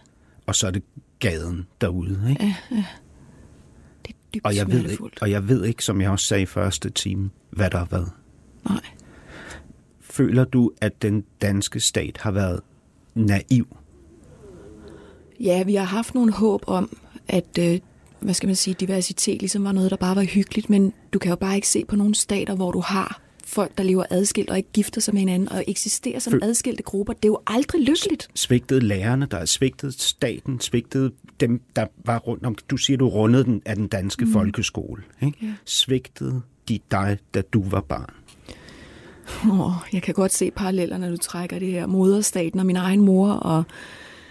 Og så er det gaden derude. Ikke? Ja, ja. Det er dybt og jeg, ved ikke, og jeg ved ikke, som jeg også sagde i første time, hvad der har været. Nej. Føler du, at den danske stat har været naiv? Ja, vi har haft nogle håb om, at øh, hvad skal man sige, diversitet ligesom var noget, der bare var hyggeligt, men du kan jo bare ikke se på nogle stater, hvor du har folk, der lever adskilt og ikke gifter sig med hinanden og eksisterer som adskilte grupper. Det er jo aldrig lykkeligt. Svigtede lærerne, der er svigtet staten, svigtede dem, der var rundt om. Du siger, du rundede den af den danske mm. folkeskole. Ikke? Ja. Svigtede de dig, da du var barn? Oh, jeg kan godt se paralleller, når du trækker det her moderstaten og min egen mor og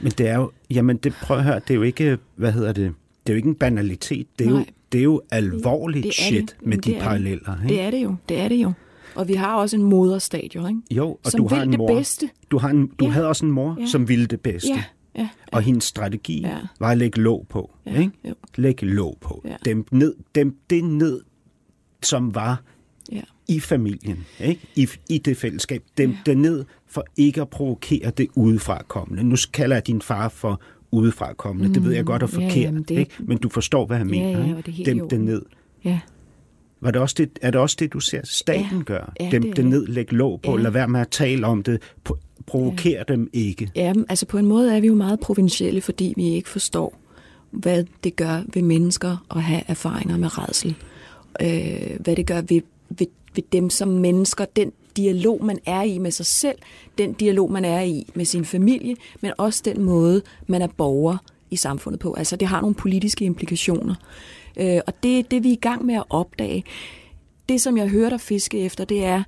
men det er jo, jamen det, prøv at høre, det er jo ikke, hvad hedder det, det er jo ikke en banalitet, det er, jo, det er jo alvorligt det, det shit det. med de det paralleller. Ikke? Det er det jo, det er det jo. Og vi har også en moderstadion, ikke? Jo, og som du har en mor. det bedste. Du, har en, du ja. havde også en mor, ja. som ville det bedste. Ja. Ja, ja. Og hendes strategi ja. var at lægge låg på. Ja, ikke? Jo. Lægge låg på. Ja. Dem ned, dem det ned, som var ja. i familien, ikke? I, i det fællesskab. Dem ja. det ned for ikke at provokere det udefra kommende. Nu kalder jeg din far for udefra kommende. Mm, det ved jeg godt er forkert, ja, jamen det... ikke? men du forstår, hvad ja, mener. Ja, det Dem det ned. Ja. Var det også det, er det også det, du ser staten ja, gør? Ja, dem det, det ned, læg låg på, ja. lad være med at tale om det, provokere ja. dem ikke. Ja, altså på en måde er vi jo meget provincielle, fordi vi ikke forstår, hvad det gør ved mennesker at have erfaringer med redsel. Øh, hvad det gør ved, ved, ved dem som mennesker, den dialog, man er i med sig selv, den dialog, man er i med sin familie, men også den måde, man er borger i samfundet på. Altså det har nogle politiske implikationer. Øh, og det er det, vi er i gang med at opdage. Det, som jeg hører dig fiske efter, det er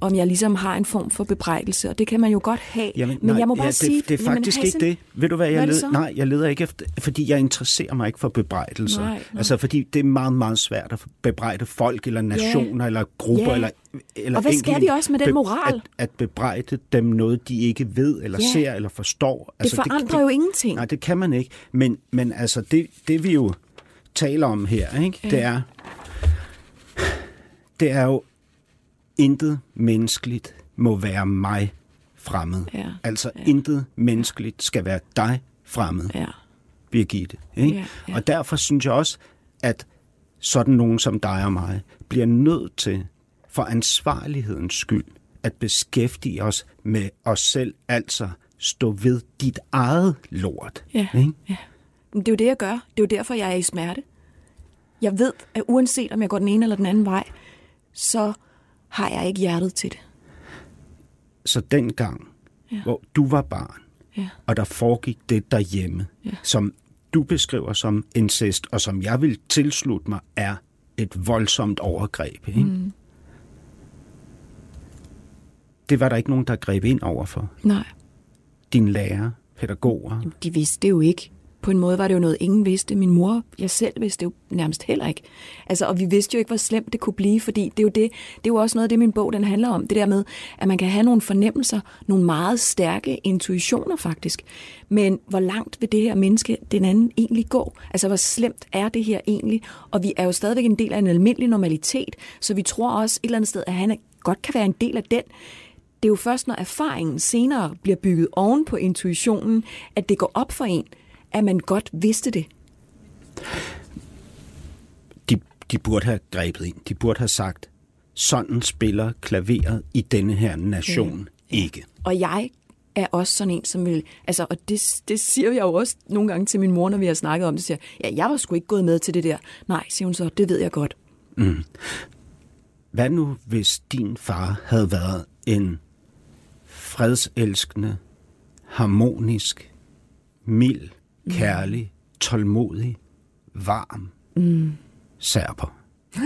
om jeg ligesom har en form for bebrejdelse, og det kan man jo godt have. Jamen, men nej, jeg må bare ja, sige... det, det er faktisk jamen, ikke det. Ved du hvad, Hvad jeg det led, så? nej, jeg leder ikke efter, fordi jeg interesserer mig ikke for bebrejdelser. Nej, nej. Altså, fordi det er meget, meget svært at bebrejde folk, eller nationer, eller grupper, Ja. eller, eller Og hvad skal enkelte- vi også med den moral? At, at bebrejde dem noget, de ikke ved, eller Ja. ser, eller forstår. Det forandrer jo ingenting. Nej, det kan man ikke. Men, men altså, det, det vi jo taler om her, ikke, det er, det er jo, intet menneskeligt må være mig fremmed. Ja, Altså, ja. intet menneskeligt skal være dig fremmed, Ja. Birgitte. Ikke? Ja, ja. Og derfor synes jeg også, at sådan nogen som dig og mig bliver nødt til, for ansvarlighedens skyld, at beskæftige os med os selv, altså stå ved dit eget lort. Ja. Ikke? ja. Men det er jo det, jeg gør. Det er jo derfor, jeg er i smerte. Jeg ved, at uanset om jeg går den ene eller den anden vej, så har jeg ikke hjertet til det. Så dengang, Ja. hvor du var barn, Ja. og der foregik det derhjemme, Ja. som du beskriver som incest, og som jeg vil tilslutte mig, er et voldsomt overgreb. Ikke? Mm. Det var der ikke nogen, der greb ind overfor. Nej, Dine lærere, pædagoger. de vidste det jo ikke. På en måde var det jo noget, ingen vidste. Min mor, jeg selv vidste jo nærmest heller ikke. Altså, og vi vidste jo ikke, hvor slemt det kunne blive, fordi det er jo, det, det er jo også noget af det, min bog den handler om. Det der med, at man kan have nogle fornemmelser, nogle meget stærke intuitioner faktisk. Men hvor langt vil det her menneske, den anden, egentlig gå? Altså, hvor slemt er det her egentlig? Og vi er jo stadigvæk en del af en almindelig normalitet, så vi tror også et eller andet sted, at han godt kan være en del af den. Det er jo først, når erfaringen senere bliver bygget oven på intuitionen, at det går op for en, at man godt vidste det. De, de burde have grebet ind. De burde have sagt, sådan spiller klaveret i denne her nation ikke. Og jeg er også sådan en, som vil... Altså, og det, det siger jeg jo også nogle gange til min mor, når vi har snakket om det. Siger, ja, jeg var sgu ikke gået med til det der. Nej, siger hun så, det ved jeg godt. Hvad nu, hvis din far havde været en fredselskende, harmonisk, mild, kærlig, tålmodig, varm mm. serber? *laughs*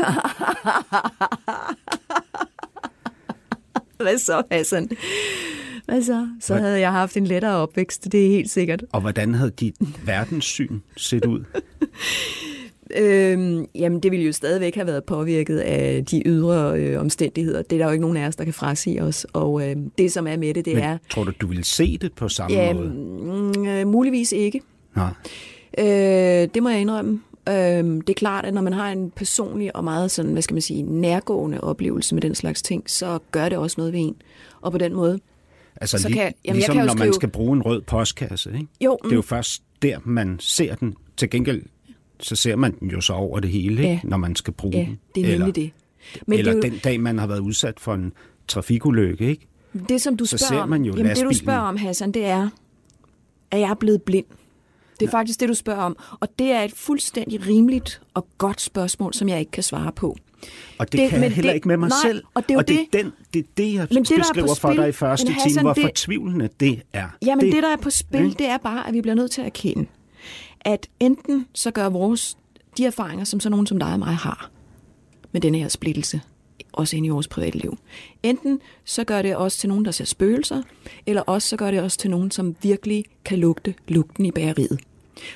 Hvad så, Hassan? Hvad så? Så havde jeg haft en lettere opvækst, det er helt sikkert. Og hvordan havde dit verdenssyn set ud? *laughs* Øhm, jamen, det ville jo stadigvæk have været påvirket af de ydre øh, omstændigheder. Det er der jo ikke nogen af os, der kan frasige os. Og øh, det, som er med det, det Men er... tror du, du ville se det på samme Ja, måde? mm, øh, muligvis ikke. Nej. Øh, det må jeg indrømme. Øh, det er klart, at når man har en personlig og meget sådan, hvad skal man sige, nærgående oplevelse med den slags ting, så gør det også noget ved en. Og på den måde, Altså Så lig, kan- jamen, jeg ligesom kan jo når man skrive- skal bruge en rød postkasse, ikke? Jo, Det er jo mm. først der, man ser den. Til gengæld, så ser man den jo så over det hele, ikke? Ja. når man skal bruge ja, den. det er eller, nemlig det. Men eller det jo, den dag, man har været udsat for en trafikulykke, ikke? det, som du så spørger ser man jo jamen, det du spørger om, Hassan, det er, er jeg blevet blind? Det er faktisk det, du spørger om. Og det er et fuldstændig rimeligt og godt spørgsmål, som jeg ikke kan svare på. Og det, Det- kan jeg heller det- ikke med mig nej, selv. og det er og det, det. den, det er det, jeg Men det, er beskriver for spil- dig i første men time, Hassan, hvor det- fortvivlende det er. Jamen det, det der er på spil, det er bare, at vi bliver nødt til at erkende, at enten så gør vores, de erfaringer, som så nogen som dig og mig har, med denne her splittelse, også ind i vores private liv. Enten så gør det også til nogen, der ser spøgelser, eller også så gør det også til nogen, som virkelig kan lugte lugten i bageriet.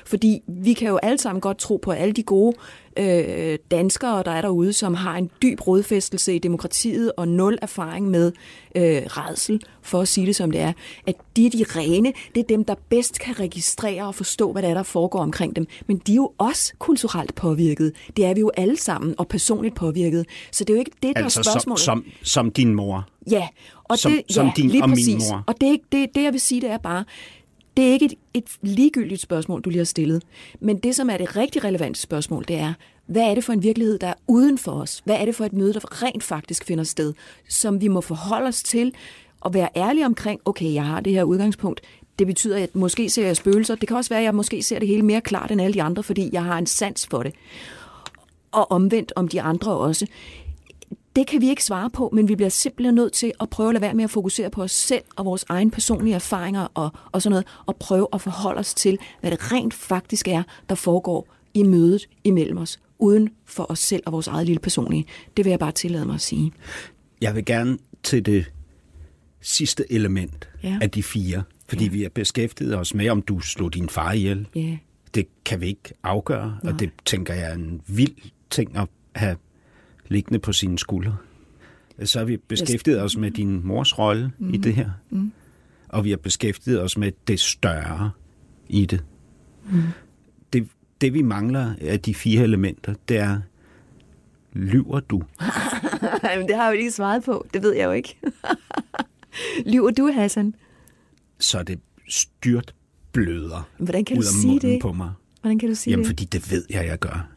Fordi vi kan jo alle sammen godt tro på, alle de gode øh, danskere, der er derude, som har en dyb rodfæstelse i demokratiet og nul erfaring med øh, redsel, for at sige det som det er, at de er de rene, det er dem, der bedst kan registrere og forstå, hvad der er, der foregår omkring dem. Men de er jo også kulturelt påvirket. Det er vi jo alle sammen, og personligt påvirket. Så det er jo ikke det, der Altså er som, spørgsmålet. som, som din mor. Ja, og Som- det, som ja, din lige og min præcis. mor. Og det, er det, det, jeg vil sige, det er bare, det er ikke et, et ligegyldigt spørgsmål, du lige har stillet. Men det, som er det rigtig relevante spørgsmål, det er, hvad er det for en virkelighed, der er uden for os? Hvad er det for et møde, der rent faktisk finder sted, som vi må forholde os til og være ærlige omkring, okay, jeg har det her udgangspunkt, det betyder, at måske ser jeg spøgelser. Det kan også være, at jeg måske ser det hele mere klart end alle de andre, fordi jeg har en sans for det. Og omvendt om de andre også det kan vi ikke svare på, men vi bliver simpelthen nødt til at prøve at lade være med at fokusere på os selv og vores egne personlige erfaringer og, og sådan noget, og prøve at forholde os til, hvad det rent faktisk er, der foregår i mødet imellem os, uden for os selv og vores eget lille personlige. Det vil jeg bare tillade mig at sige. Jeg vil gerne til det sidste element Ja. af de fire. Fordi Ja. vi har beskæftiget os med, om du slog din far ihjel. Ja. Det kan vi ikke afgøre, Nej. og det tænker jeg er en vild ting at have liggende på sine skuldre. Så har vi beskæftiget os med din mors rolle mm. i det her. Mm. Og vi har beskæftiget os med det større i det. Mm. det. Det vi mangler af de fire elementer, det er, lyver du? *laughs* Men det har jeg jo ikke svaret på. Det ved jeg jo ikke. *laughs* Lyver du, Hassan? Så er det styrt bløder Hvordan kan ud du af sige munden det? på mig. Hvordan kan du sige Jamen, det? fordi det ved jeg, jeg gør.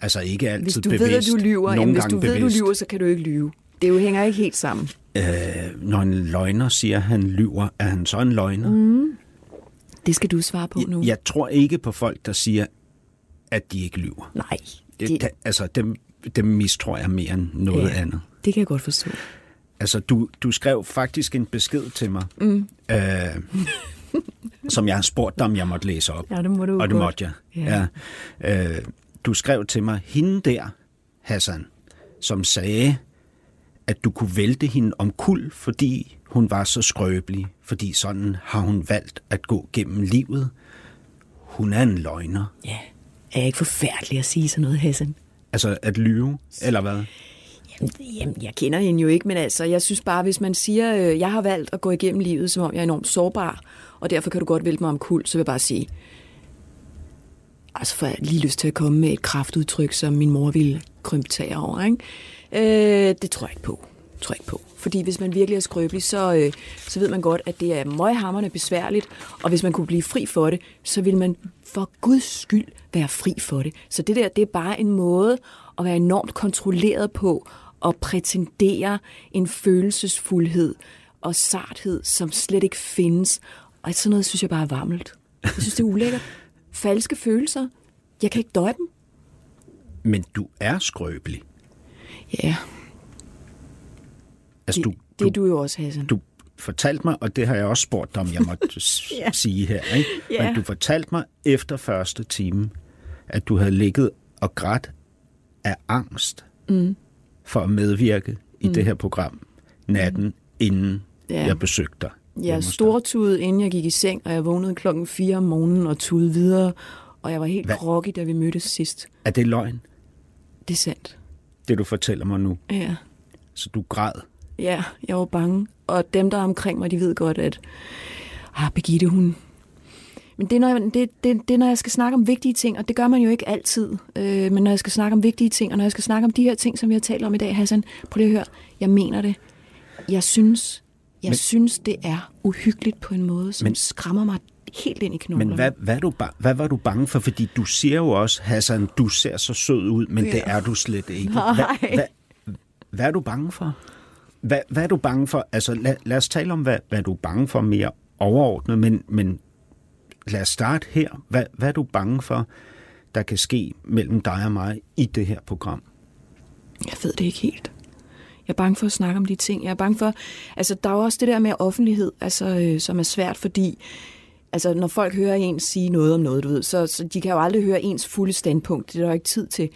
Altså ikke altid Hvis du bevidst. ved, at du lyver, jamen, hvis du ved, du bevidst. lyver, så kan du ikke lyve. Det jo hænger ikke helt sammen. Øh, når en løgner siger, at han lyver, er han så en løgner? Mm. Det skal du svare på nu. Jeg tror ikke på folk, der siger, at de ikke lyver. Nej, Det, det, det, altså, dem, dem mistror jeg mere end noget Ja. andet. det kan jeg godt forstå. Altså, du, du skrev faktisk en besked til mig, mm. øh, *laughs* som jeg har spurgt dig, om jeg måtte læse op. Ja, det må du Og det godt. måtte jeg. Ja. Ja. Øh, du skrev til mig, hende der, Hassan, som sagde, at du kunne vælte hende om kul, fordi hun var så skrøbelig. Fordi sådan har hun valgt at gå gennem livet. Hun er en løgner. Ja. Er jeg ikke forfærdelig at sige sådan noget, Hassan? Altså at lyve, eller hvad? Jamen, Jamen, jeg kender hende jo ikke, men altså, jeg synes bare, hvis man siger, øh, jeg har valgt at gå igennem livet, som om jeg er enormt sårbar, og derfor kan du godt vælte mig om kul, så vil jeg bare sige, altså får jeg lige lyst til at komme med et kraftudtryk, som min mor ville krympe tag over, ikke? Øh, det tror jeg ikke på. Tror jeg ikke på. Fordi hvis man virkelig er skrøbelig, så, øh, så ved man godt, at det er møghammerne besværligt, og hvis man kunne blive fri for det, så vil man for guds skyld være fri for det. Så det der, det er bare en måde at være enormt kontrolleret på, og prætendere en følelsesfuldhed og sarthed, som slet ikke findes. Og sådan noget synes jeg bare er varmelt. Jeg synes, det er ulækkert. Falske følelser. Jeg kan ikke døje dem. Men du er skrøbelig. Ja, Altså, det, du, det er du jo også, Hassan. du fortalte mig, og det har jeg også spurgt dig, om jeg måtte *laughs* Ja. sige her, ikke? Ja. men du fortalte mig efter første time, at du havde ligget og grædt af angst mm. for at medvirke i det her program natten, inden Mm. Ja. jeg besøgte dig. Jeg stortudede, inden jeg gik i seng, og jeg vågnede klokken 4 om morgenen og tudede videre, og jeg var helt Hvad? groggy, da vi mødtes sidst. Er det løgn, Det er sandt. det du fortæller mig nu? Ja. Så du græd. Ja, jeg var bange. Og dem, der er omkring mig, de ved godt, at ah, Birgitte, hun... Men det er, når jeg, det, det, det er, når jeg skal snakke om vigtige ting, og det gør man jo ikke altid. Øh, men når jeg skal snakke om vigtige ting, og når jeg skal snakke om de her ting, som vi har talt om i dag, Hassan, prøv lige at høre. Jeg mener det. Jeg synes, jeg men, synes det er uhyggeligt på en måde, som men, skræmmer mig helt ind i knoglerne. Men hvad, hvad, du, hvad var du bange for? Fordi du siger jo også, Hassan, du ser så sød ud, men ja. det er du slet ikke. Nej. Hvad, hvad, hvad er du bange for? Hvad, hvad er du bange for? Altså, lad, lad os tale om, hvad, hvad du er bange for mere overordnet, men, men lad os starte her. Hvad, hvad er du bange for, der kan ske mellem dig og mig i det her program? Jeg ved det ikke helt. Jeg er bange for at snakke om de ting. Jeg er bange for... Altså, der er jo også det der med offentlighed, altså, øh, som er svært, fordi... Altså, når folk hører en sige noget om noget, du ved, så, så de kan jo aldrig høre ens fulde standpunkt. Det er der jo ikke tid til.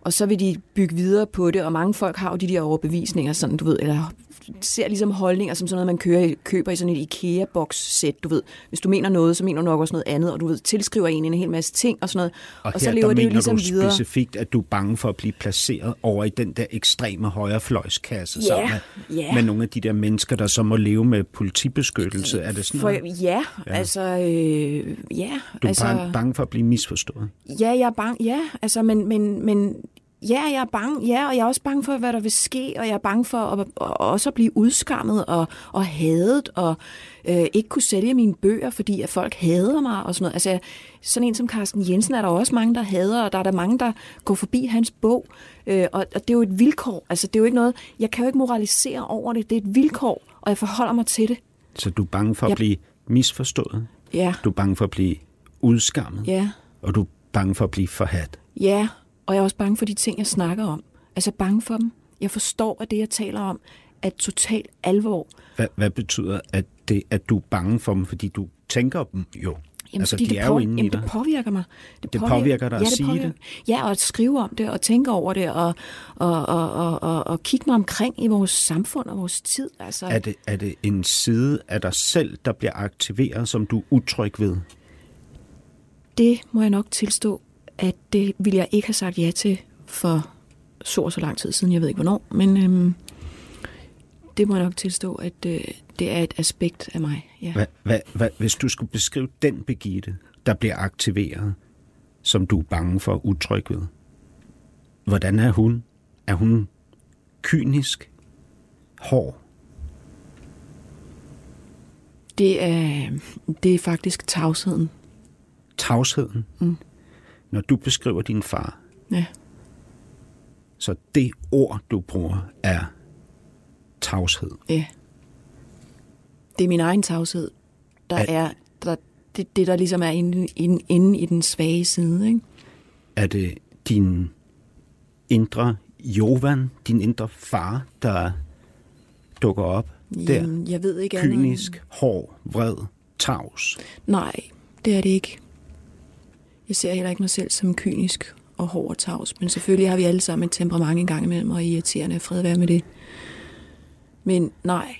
Og så vil de bygge videre på det, og mange folk har jo de der overbevisninger, sådan, du ved, eller ser ligesom holdninger som sådan noget, man kører, køber i sådan et IKEA-box-sæt, du ved. Hvis du mener noget, så mener du nok også noget andet, og du ved, tilskriver en en hel masse ting og sådan noget. Og, og her så lever det jo ligesom du videre. specifikt, at du er bange for at blive placeret over i den der ekstreme højrefløjskasse Ja, sammen med, med nogle af de der mennesker, der så må leve med politibeskyttelse. Er det sådan For, noget? ja, ja, altså, øh, ja. Du er altså, bange, bange for at blive misforstået. Ja, jeg er bange, ja, altså, men, men, men ja, jeg er bange, ja, og jeg er også bange for, hvad der vil ske, og jeg er bange for at, at, også at blive udskammet og, og hadet, og øh, ikke kunne sælge mine bøger, fordi at folk hader mig og sådan noget. Altså, sådan en som Carsten Jensen er der også mange, der hader, og der er der mange, der går forbi hans bog, øh, og, og det er jo et vilkår, altså det er jo ikke noget, jeg kan jo ikke moralisere over det, det er et vilkår, og jeg forholder mig til det. Så du er bange for at Jeg- blive misforstået. Ja, Du er bange for at blive udskammet. ja. Og du er bange for at blive forhat. Ja, og jeg er også bange for de ting, jeg snakker om. Altså bange for dem. Jeg forstår, at det, jeg taler om, er totalt alvor. Hvad, hvad betyder at det, at du er bange for dem, fordi du tænker dem jo? Jamen, Altså, de det, er jo inde i jamen, dig. det påvirker mig. Det påvirker dig at sige påvirker- det? Ja, og at skrive om det, og tænke over det, og, og, og, og, og, og kigge mig omkring i vores samfund og vores tid. Altså, Er det, er det en side af dig selv, der bliver aktiveret, som du er utryg ved? det må jeg nok tilstå, at det ville jeg ikke have sagt ja til for så og så lang tid siden. Jeg ved ikke hvornår, men øhm, det må jeg nok tilstå, at øh, det er et aspekt af mig. Ja. Hvad, hvad, hvad, hvis du skulle beskrive den Begitte, der bliver aktiveret, som du er bange for utryg ved, hvordan er hun? Er hun kynisk? Hård? Det, er, det er faktisk tavsheden. Tavsheden? Mm. Når du beskriver din far, Ja. så det ord, du bruger, er tavshed. Ja. Det er min egen tavshed, der At- er der, det, det, der ligesom er inde, inde, inde i den svage side. Ikke? Er det din indre Jovan, din indre far, der dukker op der? Jamen, jeg ved ikke andet. Kynisk, hård, vred, tavs. Nej, det er det ikke. Jeg ser heller ikke mig selv som kynisk og hård og tavs, men selvfølgelig har vi alle sammen et temperament en gang imellem, og irriterende fred være med det. Men nej,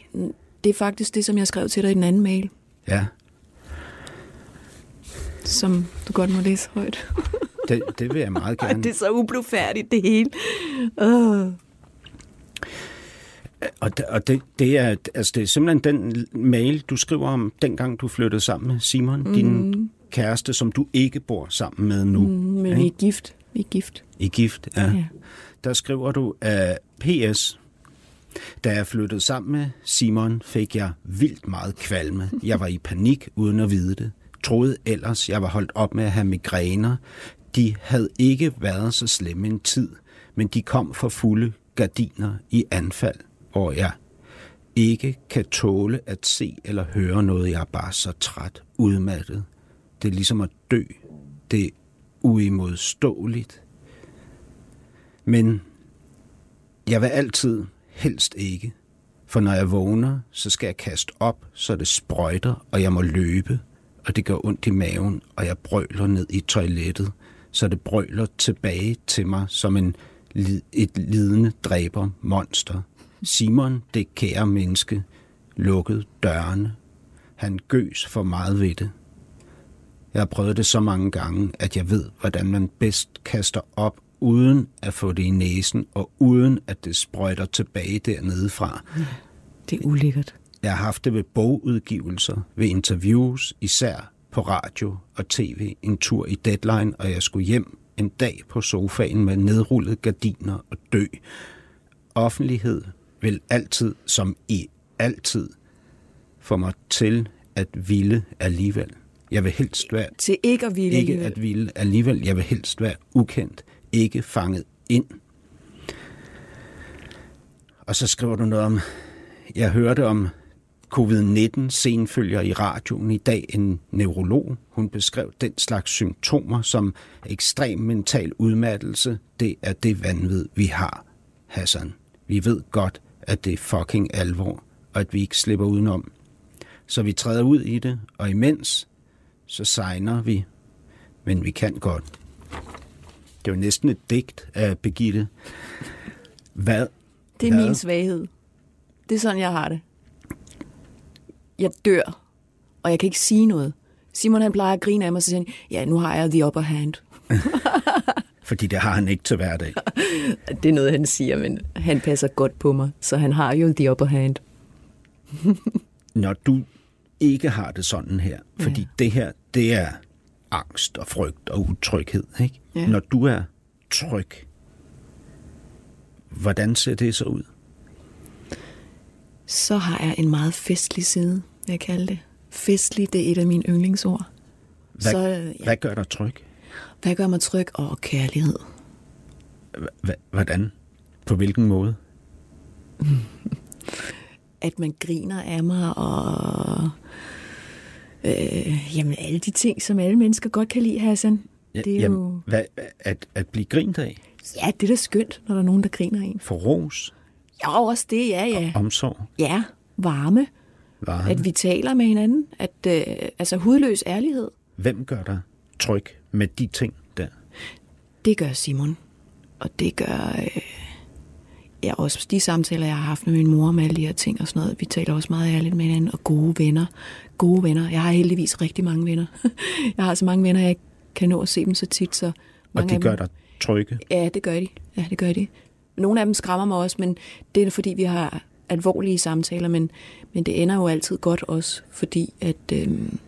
det er faktisk det, som jeg skrev til dig i den anden mail, Ja, som du godt må læse højt. *laughs* det, det vil jeg meget Ej, gerne. det er så ublufærdigt, det hele. Uh. Og, det, og det, det, er, altså det er simpelthen den mail, du skriver om, dengang du flyttede sammen med Simon, mm. din kæreste, som du ikke bor sammen med nu. Mm. Men vi er gift. Vi er gift. I gift, ja. Ja. ja. Der skriver du, at PS, da jeg flyttede sammen med Simon, fik jeg vildt meget kvalme. Jeg var i panik uden at vide det. Troede ellers, jeg var holdt op med at have migræner. De havde ikke været så slemme en tid, men de kom for fulde gardiner i anfald, hvor jeg ikke kan tåle at se eller høre noget. Jeg er bare så træt, udmattet. Det er ligesom at dø. Det er uimodståeligt. Men jeg vil altid helst ikke. For når jeg vågner, så skal jeg kaste op, så det sprøjter, og jeg må løbe. Og det gør ondt i maven, og jeg brøler ned i toilettet, så det brøler tilbage til mig som en, et lidende dræber monster. Simon, det kære menneske, lukkede dørene. Han gøs for meget ved det. Jeg har prøvet det så mange gange, at jeg ved, hvordan man bedst kaster op, uden at få det i næsen, og uden at det sprøjter tilbage dernede fra. Det er ulækkert. Jeg har haft det ved bogudgivelser, ved interviews, især på radio og tv, en tur i deadline, og jeg skulle hjem en dag på sofaen med nedrullede gardiner og dø. Offentlighed vil altid, som i altid, få mig til at ville alligevel. Jeg vil helst være Til ikke at ville ikke alligevel. at ville alligevel. Jeg vil helst være ukendt, ikke fanget ind. Og så skriver du noget om, jeg hørte om covid-19 senfølger i radioen i dag. En neurolog, hun beskrev den slags symptomer som ekstrem mental udmattelse. Det er det vanvid, vi har, Hassan. Vi ved godt, at det er fucking alvor, og at vi ikke slipper udenom. Så vi træder ud i det, og imens så segner vi, men vi kan godt. Det er jo næsten et digt af Begitte. Hvad? Det er Hvad? min svaghed. Det er sådan, jeg har det. Jeg dør, og jeg kan ikke sige noget. Simon han plejer at grine af mig, så siger han, ja, nu har jeg the upper hand. *laughs* Fordi det har han ikke til hverdag. *laughs* Det er noget, han siger, men han passer godt på mig, så han har jo the upper hand. *laughs* Når du ikke har det sådan her, fordi Ja. det her, det er angst og frygt og utryghed. Ikke? Ja. Når du er tryg, hvordan ser det så ud? Så har jeg en meget festlig side, jeg kalde det. Festlig, det er et af mine yndlingsord. Hvad, Så, ja, hvad gør dig tryg? hvad gør mig tryg? Og kærlighed. Hva- Hvordan? På hvilken måde? *laughs* At man griner af mig, og øh, jamen, alle de ting, som alle mennesker godt kan lide, Hassan. Ja, Det er jamen, jo... hvad, at, at blive grint af? Ja, det er da skønt, når der er nogen, der griner en. For ros? Ja, også det, ja, ja. Omsorg? Ja, varme. Varme? At vi taler med hinanden. At, øh, altså hudløs ærlighed. Hvem gør dig tryg med de ting der? Det gør Simon. Og det gør øh, ja, også de samtaler, jeg har haft med min mor om alle de her ting og sådan noget. Vi taler også meget ærligt med hinanden. Og gode venner. Gode venner. Jeg har heldigvis rigtig mange venner. *laughs* jeg har så mange venner, jeg ikke kan nå at se dem så tit. Så mange Og de af gør dem, dig trygge? Ja, det gør de. Ja, det gør de. Nogle af dem skræmmer mig også, men det er fordi, vi har alvorlige samtaler, men, men det ender jo altid godt også, fordi at, øhm,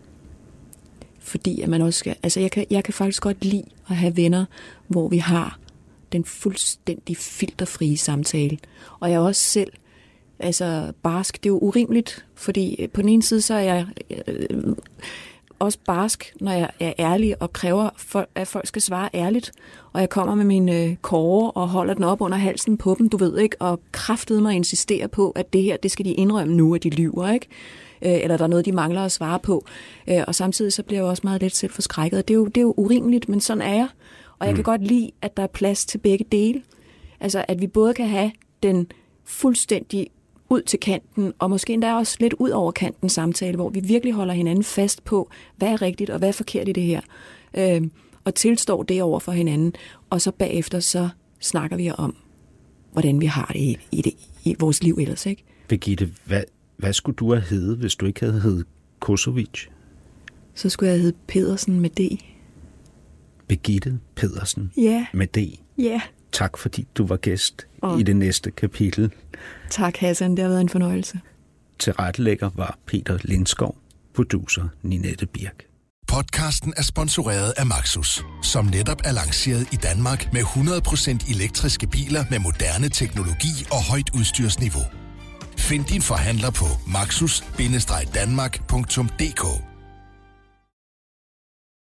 fordi at man også skal, altså jeg kan, jeg kan faktisk godt lide at have venner, hvor vi har den fuldstændig filterfrie samtale. Og jeg er også selv, altså barsk, det er jo urimeligt, fordi øh, på den ene side, så er jeg øh, også barsk, når jeg er ærlig og kræver, for, at folk skal svare ærligt. Og jeg kommer med min øh, kåre og holder den op under halsen på dem, du ved ikke, og kraftede mig insisterer på, at det her, det skal de indrømme nu, at de lyver, ikke? Øh, eller der er noget, de mangler at svare på. Øh, og samtidig så bliver jeg også meget let selv forskrækket. Det er jo, det er jo urimeligt, men sådan er jeg. Og jeg mm. kan godt lide, at der er plads til begge dele. Altså, at vi både kan have den fuldstændig ud til kanten, og måske endda også lidt ud over kanten samtale, hvor vi virkelig holder hinanden fast på, hvad er rigtigt og hvad er forkert i det her. Øh, og tilstår det over for hinanden. Og så bagefter, så snakker vi om, hvordan vi har det i, i, det, i vores liv ellers. Ikke? Birgitte, hvad, hvad skulle du have heddet, hvis du ikke havde heddet Kosovic? Så skulle jeg hedde Pedersen med D. Birgitte Pedersen Ja, med D. ja. Tak fordi du var gæst Og- i det næste kapitel. Tak Hassan, det har været en fornøjelse. Tilrettelægger var Peter Lindskov, producer Ninette Birk. Podcasten er sponsoreret af Maxus, som netop er lanceret i Danmark med 100% elektriske biler med moderne teknologi og højt udstyrsniveau. Find din forhandler på maxus-danmark.dk